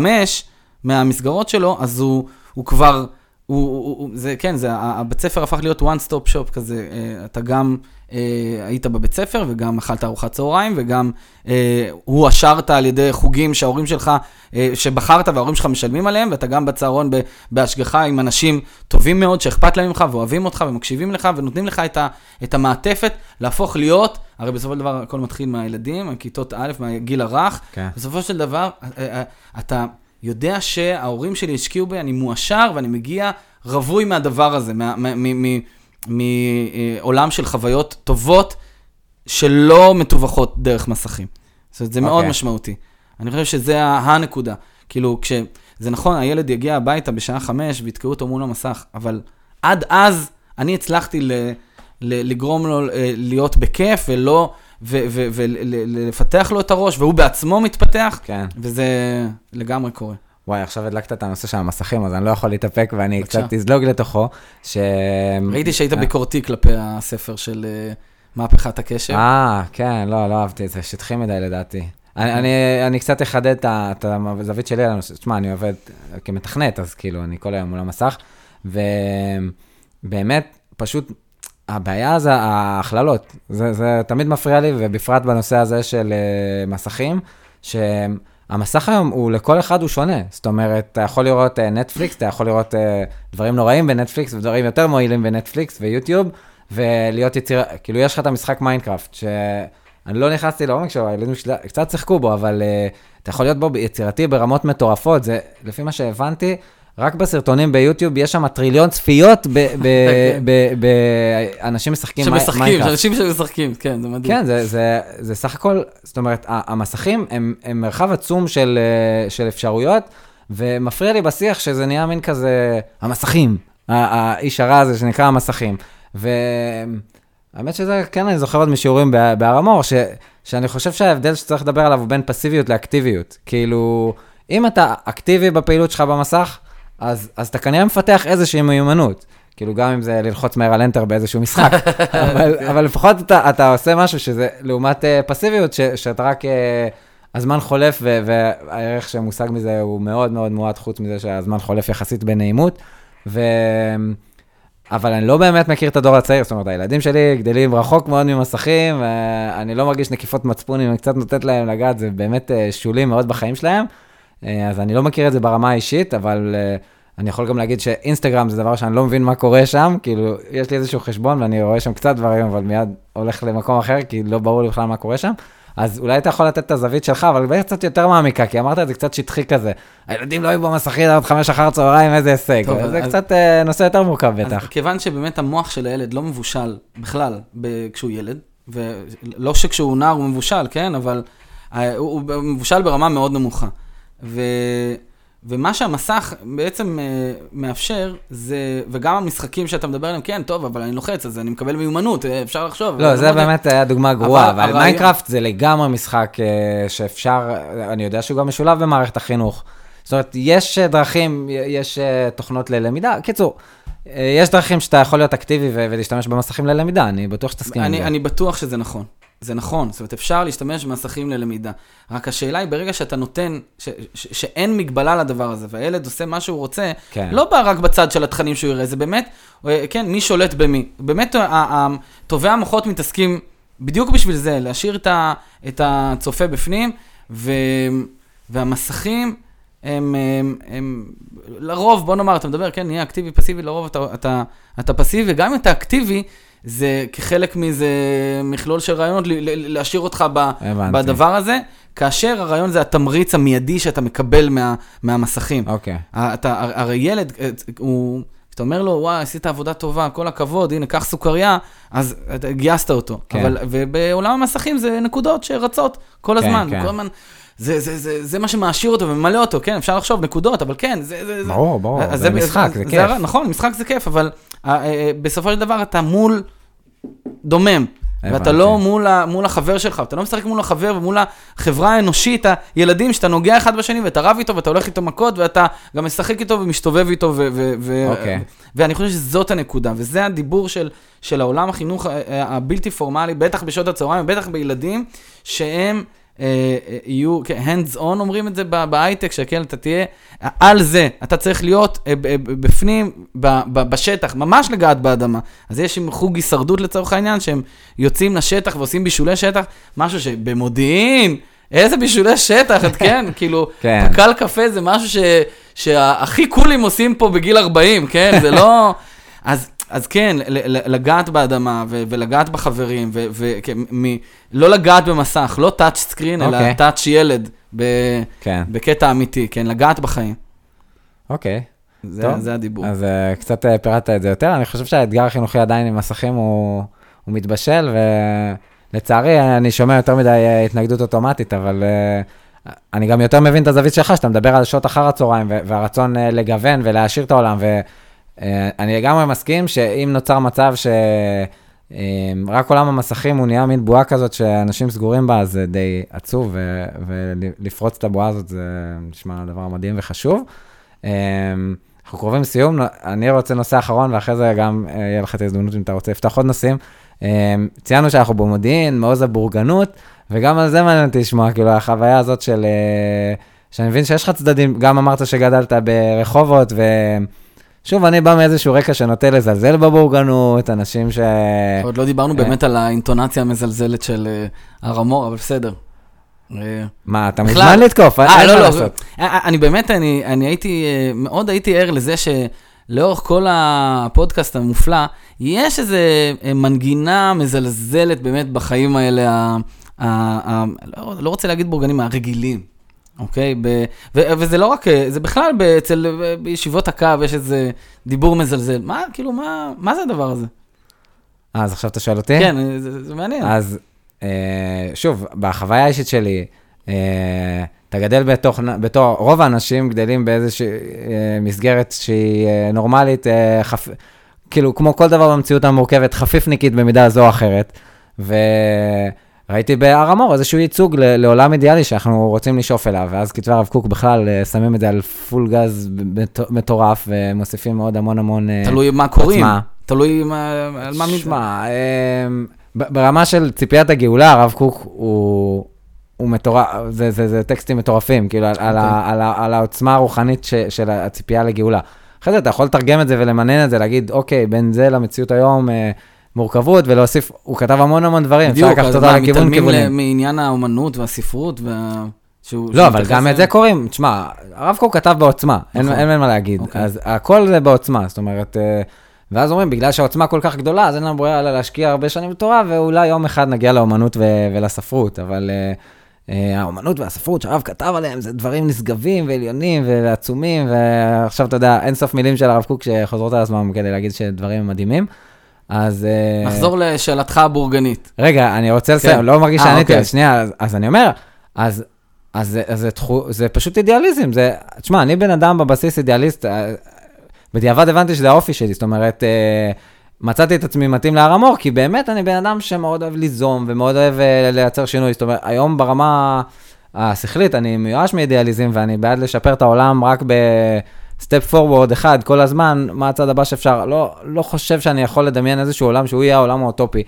מהמסגרות שלו, אז הוא, הוא כבר... הוא, הוא, הוא, זה, כן, זה, הבית ספר הפך להיות one stop shop כזה, אה, אתה גם אה, היית בבית ספר וגם אכלת ארוחת צהריים וגם אה, הועשרת על ידי חוגים שההורים שלך, אה, שבחרת וההורים שלך משלמים עליהם, ואתה גם בצהרון ב, בהשגחה עם אנשים טובים מאוד שאכפת להם ממך ואוהבים אותך ומקשיבים לך ונותנים לך את, ה, את המעטפת להפוך להיות, הרי בסופו של דבר הכל מתחיל מהילדים, מכיתות א', מהגיל הרך,
כן.
בסופו של דבר, אה, אה, אתה יודע שההורים שלי השקיעו בי, אני מואשר ואני מגיע רווי מהדבר הזה, מעולם של חוויות טובות שלא מתווכות דרך מסכים. זאת אומרת, זה מאוד
אוקיי.
משמעותי. אני חושב שזה הנקודה. כאילו, כש... זה נכון, הילד יגיע הביתה בשעה חמש ויתקעו אותו מול המסך, אבל עד אז אני הצלחתי ל... ל- לגרום לו אה, להיות בכיף ולא... ולפתח לו את הראש, והוא בעצמו מתפתח,
כן.
וזה לגמרי קורה.
וואי, עכשיו הדלקת את הנושא של המסכים, אז אני לא יכול להתאפק ואני
בבקשה.
קצת אזלוג לתוכו, ש...
ראיתי שהיית
אה,
ביקורתי כלפי הספר של אה, מהפכת הקשב.
אה, כן, לא, לא אהבתי את זה, שטחי מדי לדעתי. אני, אני, אני קצת אחדד את הזווית שלי על הנושא. תשמע, אני עובד כמתכנת, אז כאילו, אני כל היום מול המסך, ובאמת, פשוט, הבעיה זה ההכללות. זה, זה תמיד מפריע לי, ובפרט בנושא הזה של אה, מסכים, שהמסך היום הוא לכל אחד הוא שונה. זאת אומרת, אתה יכול לראות אה, נטפליקס, אתה יכול לראות אה, דברים נוראים בנטפליקס, ודברים יותר מועילים בנטפליקס ויוטיוב, ולהיות יציר... כאילו, יש לך את המשחק מיינקראפט, שאני לא נכנסתי לעומק שלו, הילדים שלי קצת שיחקו בו, אבל uh, אתה יכול להיות בו יצירתי ברמות מטורפות, זה, לפי מה שהבנתי, רק בסרטונים ביוטיוב יש שם טריליון צפיות באנשים משחקים מי-
שמשחקים,
מיינקראפט.
שאנשים שמשחקים, כן, זה מדהים.
כן, זה, זה, זה סך הכל, זאת אומרת, המסכים הם, הם מרחב עצום של, אה, של אפשרויות, ומפריע לי בשיח שזה נהיה מין כזה, המסכים, האיש הרע הזה שנקרא המסכים. והאמת שזה, כן, אני זוכר עוד משיעורים בהר המור, ש, שאני חושב שההבדל שצריך לדבר עליו הוא בין פסיביות לאקטיביות. כאילו, אם אתה אקטיבי בפעילות שלך במסך, אז, אז אתה כנראה מפתח איזושהי מיומנות. כאילו, גם אם זה ללחוץ מהר על enter באיזשהו משחק, אבל, אבל לפחות אתה, אתה עושה משהו שזה לעומת uh, פסיביות, ש, שאתה רק, uh, הזמן חולף ו, והערך שמושג מזה הוא מאוד מאוד מועט, חוץ מזה שהזמן חולף יחסית בנעימות. ו... אבל אני לא באמת מכיר את הדור הצעיר, זאת אומרת, הילדים שלי גדלים רחוק מאוד ממסכים, ואני לא מרגיש נקיפות מצפון אם אני קצת נותנת להם לגעת, זה באמת אה, שולי מאוד בחיים שלהם. אה, אז אני לא מכיר את זה ברמה האישית, אבל אה, אני יכול גם להגיד שאינסטגרם זה דבר שאני לא מבין מה קורה שם, כאילו, יש לי איזשהו חשבון ואני רואה שם קצת דברים, אבל מיד הולך למקום אחר, כי לא ברור לי בכלל מה קורה שם. אז אולי אתה יכול לתת את הזווית שלך, אבל בעצם קצת יותר מעמיקה, כי אמרת את זה קצת שטחי כזה. הילדים לא היו במסכים עד חמש אחר צהריים, איזה הישג.
טוב,
זה
אז-
קצת אה, נושא יותר מורכב
אז
בטח.
כיוון שבאמת המוח של הילד לא מבושל בכלל ב- כשהוא ילד, ולא שכשהוא נער הוא מבושל, כן? אבל אה, הוא הוא מבושל ברמה מאוד נמוכה. ו... ומה שהמסך בעצם אה, מאפשר, זה, וגם המשחקים שאתה מדבר עליהם, כן, טוב, אבל אני לוחץ, אז אני מקבל מיומנות, אה, אפשר לחשוב.
לא,
אבל
זה. באמת היה דוגמה גרועה, אבל
הרעיון-
מיינקראפט זה לגמרי משחק אה, שאפשר, אני יודע שהוא גם משולב במערכת החינוך. זאת אומרת, יש דרכים, יש תוכנות ללמידה. קיצור, יש דרכים שאתה יכול להיות אקטיבי ולהשתמש במסכים ללמידה, אני בטוח שתסכים עם זה.
אני בטוח שזה נכון. זה נכון, זאת אומרת, אפשר להשתמש במסכים ללמידה. רק השאלה היא, ברגע שאתה נותן, ש, ש, שאין מגבלה לדבר הזה, והילד עושה מה שהוא רוצה,
כן.
לא בא רק בצד של התכנים שהוא יראה, זה באמת, אה, כן, מי שולט במי. באמת, ה- ה- טובי המוחות מתעסקים בדיוק בשביל זה, להשאיר את, ה, את הצופה בפנים, ו, והמסכים, הם, הם, הם, לרוב, בוא נאמר, אתה מדבר, כן, נהיה אקטיבי, פסיבי, לרוב אתה, אתה, אתה פסיבי, וגם אם אתה אקטיבי, זה כחלק מאיזה מכלול של רעיונות, להשאיר אותך ב,
הבנתי.
בדבר הזה, כאשר הרעיון זה התמריץ המיידי שאתה מקבל מה, מהמסכים.
אוקיי.
אתה, הרי ילד, אה, הוא, כשאתה אומר לו, וואי, עשית עבודה טובה, כל הכבוד, הנה, קח סוכריה, אז אתה גייסת אותו.
כן.
אבל, ובעולם המסכים זה נקודות שרצות כל
כן,
הזמן,
כן.
כל הזמן. זה, זה, זה, זה מה שמעשיר אותו וממלא אותו, כן, אפשר לחשוב נקודות, אבל כן, זה... זה, זה
ברור, ברור,
אז
זה משחק, זה כיף.
נכון, משחק זה כיף, אבל בסופו של דבר אתה מול דומם. ואתה. לא מול, ה, מול החבר שלך, אתה לא משחק מול החבר ומול החברה האנושית, הילדים שאתה נוגע אחד בשני ואתה רב איתו ואתה הולך איתו מכות ואתה גם משחק איתו ומשתובב איתו ו... ו, ו
אוקיי.
ואני חושב שזאת הנקודה, וזה הדיבור של, של העולם החינוך אה, אה, הבלתי פורמלי, בטח בשעות הצהריים, בטח בילדים, שהם אה, אה, יהיו, כן, hands on אומרים את זה בהייטק, שכן, אתה תהיה על זה, אתה צריך להיות אה, בפנים, ב- ב- בשטח, ממש לגעת באדמה. אז יש עם חוג הישרדות לצורך העניין, שהם יוצאים לשטח ועושים בישולי שטח, משהו שבמודיעין, איזה בישולי שטח, את כן, כאילו,
כן.
פקל קפה זה משהו ש, שהכי קולים עושים פה בגיל 40, כן, זה לא... אז, אז כן, לגעת באדמה ו- ולגעת בחברים, ו- ו- כן, לא לגעת במסך, לא טאצ' סקרין, אלא
אוקיי.
טאצ' ילד, ב-
כן,
בקטע אמיתי, כן, לגעת בחיים.
אוקיי.
זה,
טוב,
זה הדיבור.
אז uh, קצת uh, פירטת את זה יותר. אני חושב שהאתגר החינוכי עדיין עם מסכים הוא, הוא מתבשל, ולצערי אני שומע יותר מדי התנגדות אוטומטית, אבל uh, אני גם יותר מבין את הזווית שלך, שאתה מדבר על שעות אחר הצהריים, ו- והרצון uh, לגוון ולהעשיר את העולם, ואני לגמרי מסכים שאם נוצר מצב ש... um, רק עולם המסכים הוא נהיה מין בועה כזאת שאנשים סגורים בה, זה די עצוב, ו- ולפרוץ את הבועה הזאת זה נשמע דבר מדהים וחשוב. Um, אנחנו קרובים לסיום, אני רוצה נושא אחרון, ואחרי זה גם אה, יהיה לך את ההזדמנות אם אתה רוצה לפתוח עוד נושאים. אה, ציינו שאנחנו במודיעין, מעוז הבורגנות, וגם על זה מעניין אותי לשמוע, כאילו, החוויה הזאת של... אה, שאני מבין שיש לך צדדים, גם אמרת שגדלת ברחובות, ושוב, אני בא מאיזשהו רקע שנוטה לזלזל בבורגנות, אנשים ש...
עוד לא דיברנו
כן.
באמת על האינטונציה המזלזלת של אה, הר המור, אבל בסדר. אה,
מה, אתה מוזמן לתקוף,
אה,
אין
לא,
מה
לא,
לעשות.
אה, אני באמת, אני, הייתי, אה, מאוד הייתי ער לזה שלאורך כל הפודקאסט המופלא, יש איזה אה, מנגינה מזלזלת באמת בחיים האלה, ה, ה, ה, לא, לא רוצה להגיד בורגנים, הרגילים, אוקיי? ב, ו, וזה לא רק, זה בכלל אצל, בישיבות הקו יש איזה דיבור מזלזל. מה, כאילו, מה, מה זה הדבר הזה?
אה, אז עכשיו אתה שואל אותי?
כן, זה, זה מעניין.
אז אה, שוב, בחוויה האישית שלי, אה, אתה גדל בתוך, בתור, רוב האנשים גדלים באיזושהי אה, מסגרת שהיא אה, נורמלית, אה, חפ, כאילו, כמו כל דבר במציאות המורכבת, חפיפניקית במידה זו או אחרת. וראיתי בהר המור איזשהו ייצוג לעולם אידיאלי שאנחנו רוצים לשאוף אליו, ואז כתבי הרב קוק בכלל אה, שמים את זה על פול גז מט- מטורף, ומוסיפים עוד המון המון... אה,
תלוי מה קוראים. תלוי על מה...
שמע, אמ, ברמה של ציפיית הגאולה, הרב קוק הוא... הוא מטורף, זה, זה, זה טקסטים מטורפים, כאילו, על, על, ה, על, ה, על העוצמה הרוחנית ש, של הציפייה לגאולה. אחרי זה אתה יכול לתרגם את זה ולמנן את זה, להגיד, אוקיי, בין זה למציאות היום, אה, מורכבות, ולהוסיף, הוא כתב המון המון דברים, אפשר
בדיוק,
לקחת
אז
אותה לכיוון
מתעלמים
כיוונים.
ל- מעניין האומנות והספרות וה... שהוא-
לא, אבל גם את זה? קוראים, תשמע, הרב קוק כתב בעוצמה, אין
נכון.
אין אין מה להגיד.
אוקיי.
אז הכל זה בעוצמה, זאת אומרת, אה, ואז אומרים, בגלל שהעוצמה כל כך גדולה, אז אין לנו ברירה אלא להשקיע הרבה שנים בתורה, ואולי יום אחד נגיע לאומנות ו- ולספרות, אבל אה, אה, האומנות והספרות שהרב כתב עליהם, זה דברים נשגבים ועליונים ועצומים, ועכשיו אתה יודע, אין סוף מילים של הרב קוק שחוזרות על עצמם כדי להגיד שדברים מדהימים. אז... אה,
נחזור לשאלתך הבורגנית.
רגע, אני רוצה לסיים,
כן.
לא מרגיש
אה,
שעניתי,
אוקיי.
אז שנייה, אז, אז אני אומר, אז, אז, זה- אז זה, תחו, זה פשוט אידיאליזם, זה, תשמע, אני בן אדם בבסיס אידיאליסט, אה, בדיעבד הבנתי שזה האופי שלי, זאת אומרת, אה, מצאתי את עצמי מתאים להר המור, כי באמת אני בן אדם שמאוד אוהב ליזום ומאוד אוהב אה, לייצר שינוי, זאת אומרת, היום ברמה השכלית אני מיואש מאידיאליזם ואני בעד לשפר את העולם רק ב step forward אחד כל הזמן, מה הצד הבא שאפשר, לא, לא חושב שאני יכול לדמיין איזשהו עולם שהוא יהיה העולם האוטופי.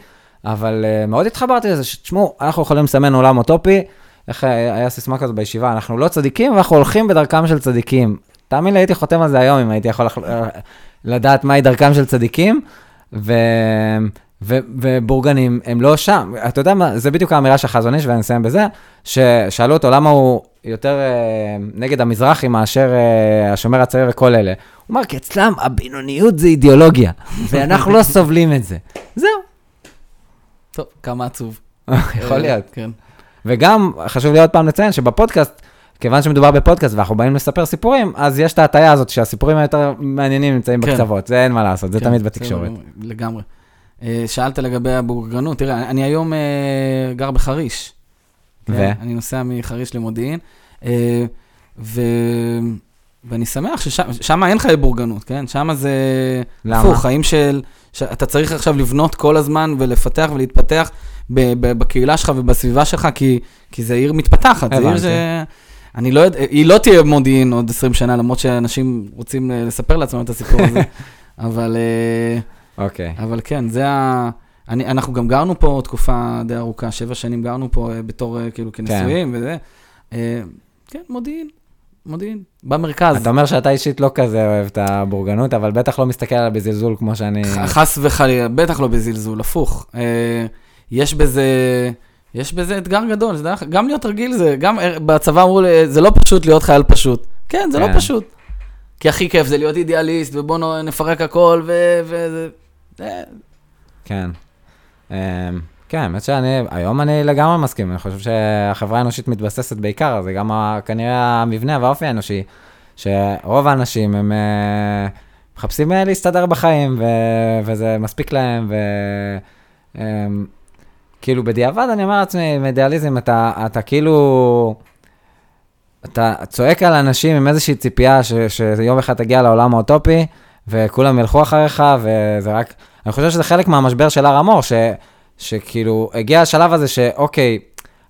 אבל אה, מאוד התחברתי לזה, שתשמעו, אנחנו יכולים לסמן עולם אוטופי, איך אה, היה סיסמה כזאת בישיבה, אנחנו לא צדיקים, ואנחנו הולכים בדרכם של צדיקים. תאמין לי, הייתי חותם על זה היום, אם הייתי יכול לח- אה, לדעת מהי דרכם של צדיקים, ו... ו- ובורגנים הם לא שם. אתה יודע מה, זה בדיוק האמירה של חזון איש, ואני אסיים בזה, ששאלו אותו למה הוא יותר אה, נגד המזרחי מאשר אה, השומר הצעיר וכל אלה. הוא אמר, כי אצלם הבינוניות זה אידיאולוגיה, ואנחנו לא סובלים את זה. זהו.
טוב, כמה עצוב.
יכול
אה,
להיות.
כן.
וגם, חשוב לי עוד פעם לציין שבפודקאסט, כיוון שמדובר בפודקאסט ואנחנו באים לספר סיפורים, אז יש את ההטייה הזאת שהסיפורים היותר מעניינים נמצאים
כן.
בקצוות, זה אין מה לעשות, זה
כן,
תמיד בתקשורת.
גמור, לגמרי. שאלת לגבי הבורגנות, תראה, אני היום גר בחריש.
ו?
כן, אני נוסע מחריש למודיעין, אה, ו... ואני שמח ששם אין חיי בורגנות, כן? שם זה...
למה?
הפוך, חיים של... שאתה צריך עכשיו לבנות כל הזמן ולפתח ולהתפתח ב- ב- בקהילה שלך ובסביבה שלך, כי, כי זה עיר מתפתחת. זה עיר
הבנתי.
ש... אני לא יודע, היא לא תהיה מודיעין עוד 20 שנה, למרות שאנשים רוצים אה, לספר לעצמם את הסיפור הזה, אבל... אה,
אוקיי.
אבל כן, זה ה... אני, אנחנו גם גרנו פה תקופה די ארוכה, שבע שנים גרנו פה אה, בתור אה, כאילו כנשואים וזה. אה, כן, מודיעין, מודיעין, במרכז.
אתה אומר שאתה אישית לא כזה אוהב את הבורגנות, אבל בטח לא מסתכל עליה בזלזול כמו שאני...
חס וחלילה, בטח לא בזלזול, הפוך. יש בזה, יש בזה אתגר גדול, זה דרך- גם להיות רגיל זה, גם בצבא אמרו זה לא פשוט להיות חייל פשוט. כן, זה לא
כן.
פשוט. כי הכי כיף זה להיות אידיאליסט, ובוא נפרק הכל, ו... ו-
כן. אמ, כן, האמת שאני, היום אני לגמרי מסכים, אני חושב שהחברה האנושית מתבססת בעיקר, זה גם כנראה המבנה והאופי האנושי, שרוב האנשים הם אה, מחפשים אה, להסתדר בחיים, ו- וזה מספיק להם, וכאילו בדיעבד אני אומר לעצמי, עם אידיאליזם, אתה, אתה כאילו, אתה צועק על אנשים עם איזושהי ציפייה ש- שיום אחד תגיע לעולם האוטופי, וכולם ילכו אחריך, וזה רק... אני חושב שזה חלק מהמשבר של הר המור, ש, שכאילו, הגיע השלב הזה שאוקיי,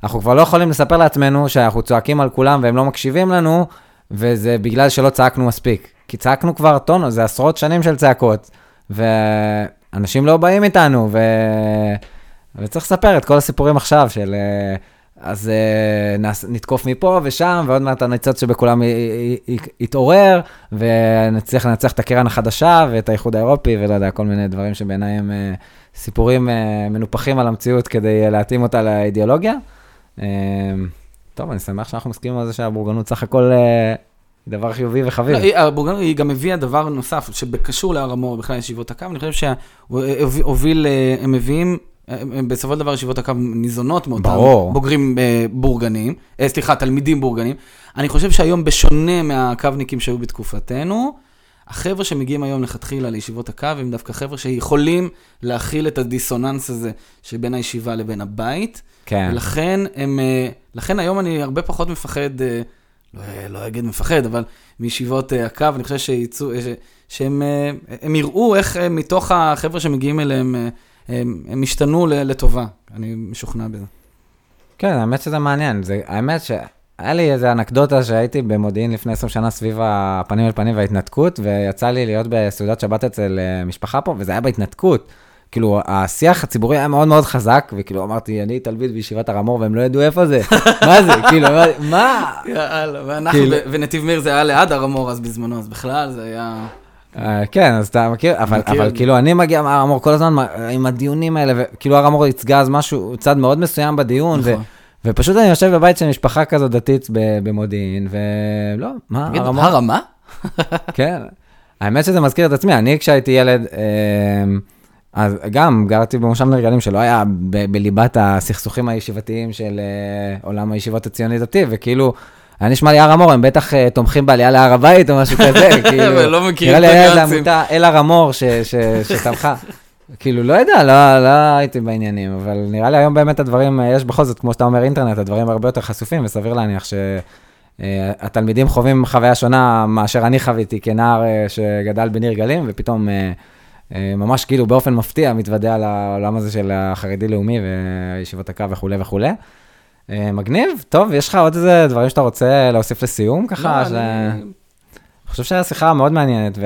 אנחנו כבר לא יכולים לספר לעצמנו שאנחנו צועקים על כולם והם לא מקשיבים לנו, וזה בגלל שלא צעקנו מספיק. כי צעקנו כבר טונו, זה עשרות שנים של צעקות, ואנשים לא באים איתנו, ו... וצריך לספר את כל הסיפורים עכשיו של... אה, אז אה, נס, נתקוף מפה ושם, ועוד מעט הניצוץ שבכולם י- י- י- יתעורר, ונצליח לנצח את הקרן החדשה ואת האיחוד האירופי, ולא יודע, כל מיני דברים שבעיניי הם אה, סיפורים אה, מנופחים על המציאות כדי להתאים אותה לאידיאולוגיה. טוב, אני שמח שאנחנו מסכימים על זה שהבורגנות סך הכל דבר חיובי וחביב.
לא, הבורגנות, היא גם הביאה דבר נוסף, שקשור להר המור, בכלל ישיבות הקו, אני חושב שהוא הוביל, אה, הם מביאים, בסופו של דבר ישיבות הקו ניזונות מאותם
ברור.
בוגרים אה, בורגנים, אה, סליחה, תלמידים בורגנים. אני חושב שהיום, בשונה מהקווניקים שהיו בתקופתנו, החבר'ה שמגיעים היום לכתחילה לישיבות הקו, הם דווקא חבר'ה שיכולים להכיל את הדיסוננס הזה שבין הישיבה לבין הבית.
כן.
ולכן הם, אה, לכן היום אני הרבה פחות מפחד, אה, לא, לא אגיד מפחד, אבל מישיבות אה, הקו, אני חושב שיצאו, שהם הם יראו איך מתוך החבר'ה שמגיעים אליהם, הם, הם השתנו לטובה, אני משוכנע בזה.
כן, האמת שזה מעניין. זה, האמת שהיה לי איזה אנקדוטה שהייתי במודיעין לפני 20 שנה סביב הפנים אל פנים וההתנתקות, ויצא לי להיות בסעודת שבת אצל אה, משפחה פה, וזה היה בהתנתקות. כאילו, השיח הציבורי היה מאוד מאוד חזק, וכאילו אמרתי, אני תלמיד בישיבת הר המור, והם לא ידעו איפה זה. מה זה? כאילו, מה-?
יאללה, ואנחנו,
כאילו-
ונתיב מאיר זה היה ליד הר המור אז בזמנו, אז בכלל זה היה...
אה, כן, אז אתה מכיר, אבל,
מכיר.
אבל כאילו אני מגיע מהר המור כל הזמן עם הדיונים האלה, וכאילו הר המור ייצגה אז משהו, צד מאוד מסוים בדיון, ו,
נכון.
ופשוט אני יושב בבית של משפחה כזו דתית במודיעין, ולא, מה,
תגיד,
הר המור?
הר המה?
כן. האמת שזה מזכיר את עצמי, אני כשהייתי ילד, אמ, אז גם גרתי במושב נרגלים שלא היה ב- בליבת הסכסוכים הישיבתיים של אה, עולם הישיבות הציוני דתי, וכאילו, היה נשמע לי הר המור, הם בטח אה, תומכים בעלייה להר הבית או משהו כזה, כאילו, נראה לי היה איזה. עמותה, אל הר המור, שתמכה. כאילו, לא יודע, לא, לא הייתי בעניינים, אבל נראה לי היום באמת הדברים, אה, יש בכל זאת, כמו שאתה אומר, אינטרנט, הדברים הרבה יותר חשופים, וסביר להניח ש... אה, חווים חוויה שונה מאשר אני חוויתי כנער שגדל בניר גלים, ופתאום ממש כאילו באופן מפתיע מתוודע לעולם הזה של החרדי-לאומי וישיבות הקו וכולי וכולי. אה, מגניב, טוב, יש לך עוד איזה דברים שאתה רוצה להוסיף לסיום ככה?
לא,
ש-
אני-
אני חושב שהשיחה מאוד מעניינת.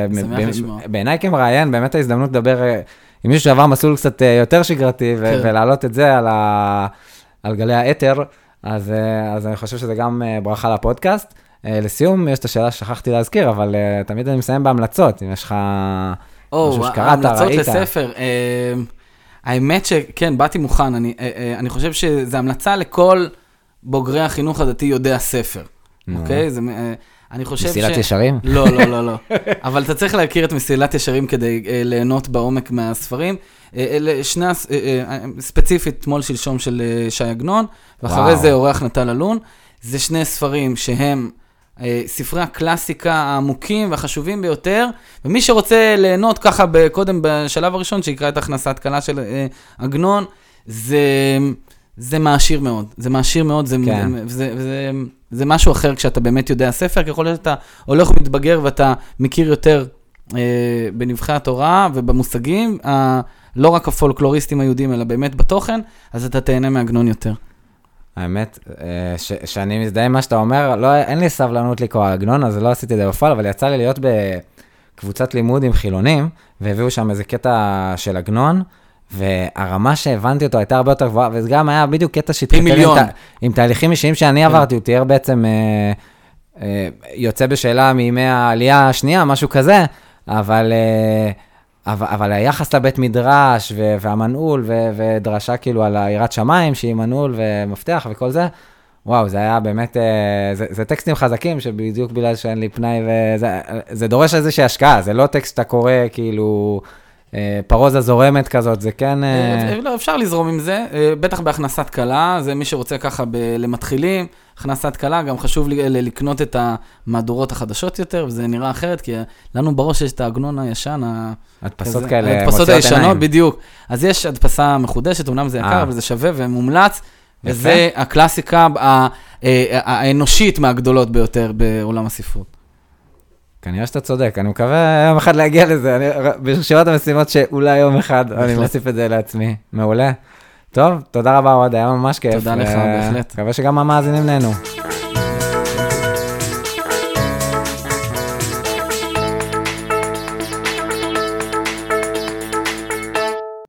ובעיניי כמראיין, באמת ההזדמנות לדבר אה, עם מישהו שעבר מסלול קצת אה, יותר שגרתי, ו-
כן.
ולהעלות את זה על, ה- על גלי האתר, אז, אז אני חושב שזה גם ברכה לפודקאסט. לסיום, יש את השאלה ששכחתי להזכיר, אבל תמיד אני מסיים בהמלצות, אם יש לך
או,
שקראת,
ההמלצות. לספר. האמת שכן, באתי מוכן. אני, אה, אה, אני חושב שזו המלצה לכל בוגרי החינוך הדתי יודע ספר.
נו.
אוקיי? זה, אה, אני חושב ש...
מסילת ישרים?
לא, לא, לא, לא. אבל אתה צריך להכיר את מסילת ישרים כדי אה, ליהנות בעומק מהספרים. אה, אלה שני, אה, אה, ספציפית, תמול שלשום של אה, ש"י עגנון, ואחרי
וואו.
זה אורח נטל אלון. זה שני ספרים שהם ספרי הקלאסיקה העמוקים והחשובים ביותר, ומי שרוצה ליהנות ככה קודם בשלב הראשון, שיקרא את הכנסת כלה של אה, עגנון, זה, זה מעשיר מאוד. זה מעשיר מאוד, זה,
כן.
זה, זה, זה משהו אחר כשאתה באמת יודע ספר, ככל שאתה הולך ומתבגר ואתה מכיר יותר אה, בנבחי התורה ובמושגים, ה, לא רק הפולקלוריסטים היהודים, אלא באמת בתוכן, אז אתה תהנה מעגנון יותר.
האמת, אה, ש- שאני מזדהה עם מה שאתה אומר, לא, אין לי סבלנות לקרוא עגנון, אז לא עשיתי את זה בפועל, אבל יצא לי להיות בקבוצת לימוד עם חילונים, והביאו שם איזה קטע של עגנון, והרמה שהבנתי אותו הייתה הרבה יותר גבוהה, וזה גם היה בדיוק קטע שהתחלתי עם. תה- עם תהליכים אישיים שאני עברתי, הוא תיאר בעצם, אה, אה, יוצא בשאלה מימי העלייה השנייה, משהו כזה, אבל... אה, אבל, אבל היחס לבית מדרש ו- והמנעול ו- ודרשה כאילו על היראת שמיים שהיא מנעול ומפתח וכל זה, וואו, זה היה באמת, אה, זה, זה טקסטים חזקים שבדיוק בגלל שאין לי פנאי וזה, זה דורש איזושהי השקעה, זה לא טקסט שאתה קורא כאילו פרוזה זורמת כזאת, זה כן... אה,
אה, לא, אפשר לזרום עם זה, אה, בטח בהכנסת כלה, זה מי שרוצה ככה ב- למתחילים, הכנסת כלה, גם חשוב לי לקנות את המהדורות החדשות יותר, וזה נראה אחרת, כי לנו בראש יש את העגנון הישן,
הדפסות
כזה-
כאלה
ההדפסות הישנות,
עיניים.
בדיוק. אז יש הדפסה מחודשת, אמנם זה יקר,
אה.
אבל זה שווה ומומלץ, וזה הקלאסיקה ה- אה, האנושית מהגדולות ביותר בעולם הספרות.
כנראה שאתה צודק, אני מקווה יום אחד להגיע לזה, אני, ברשימת המשימות שאולי יום אחד אני. מוסיף את זה לעצמי, מעולה. טוב, תודה רבה אוהד, היה ממש כיף.
תודה לך,
אה,
בהחלט.
מקווה שגם המאזינים נהנו.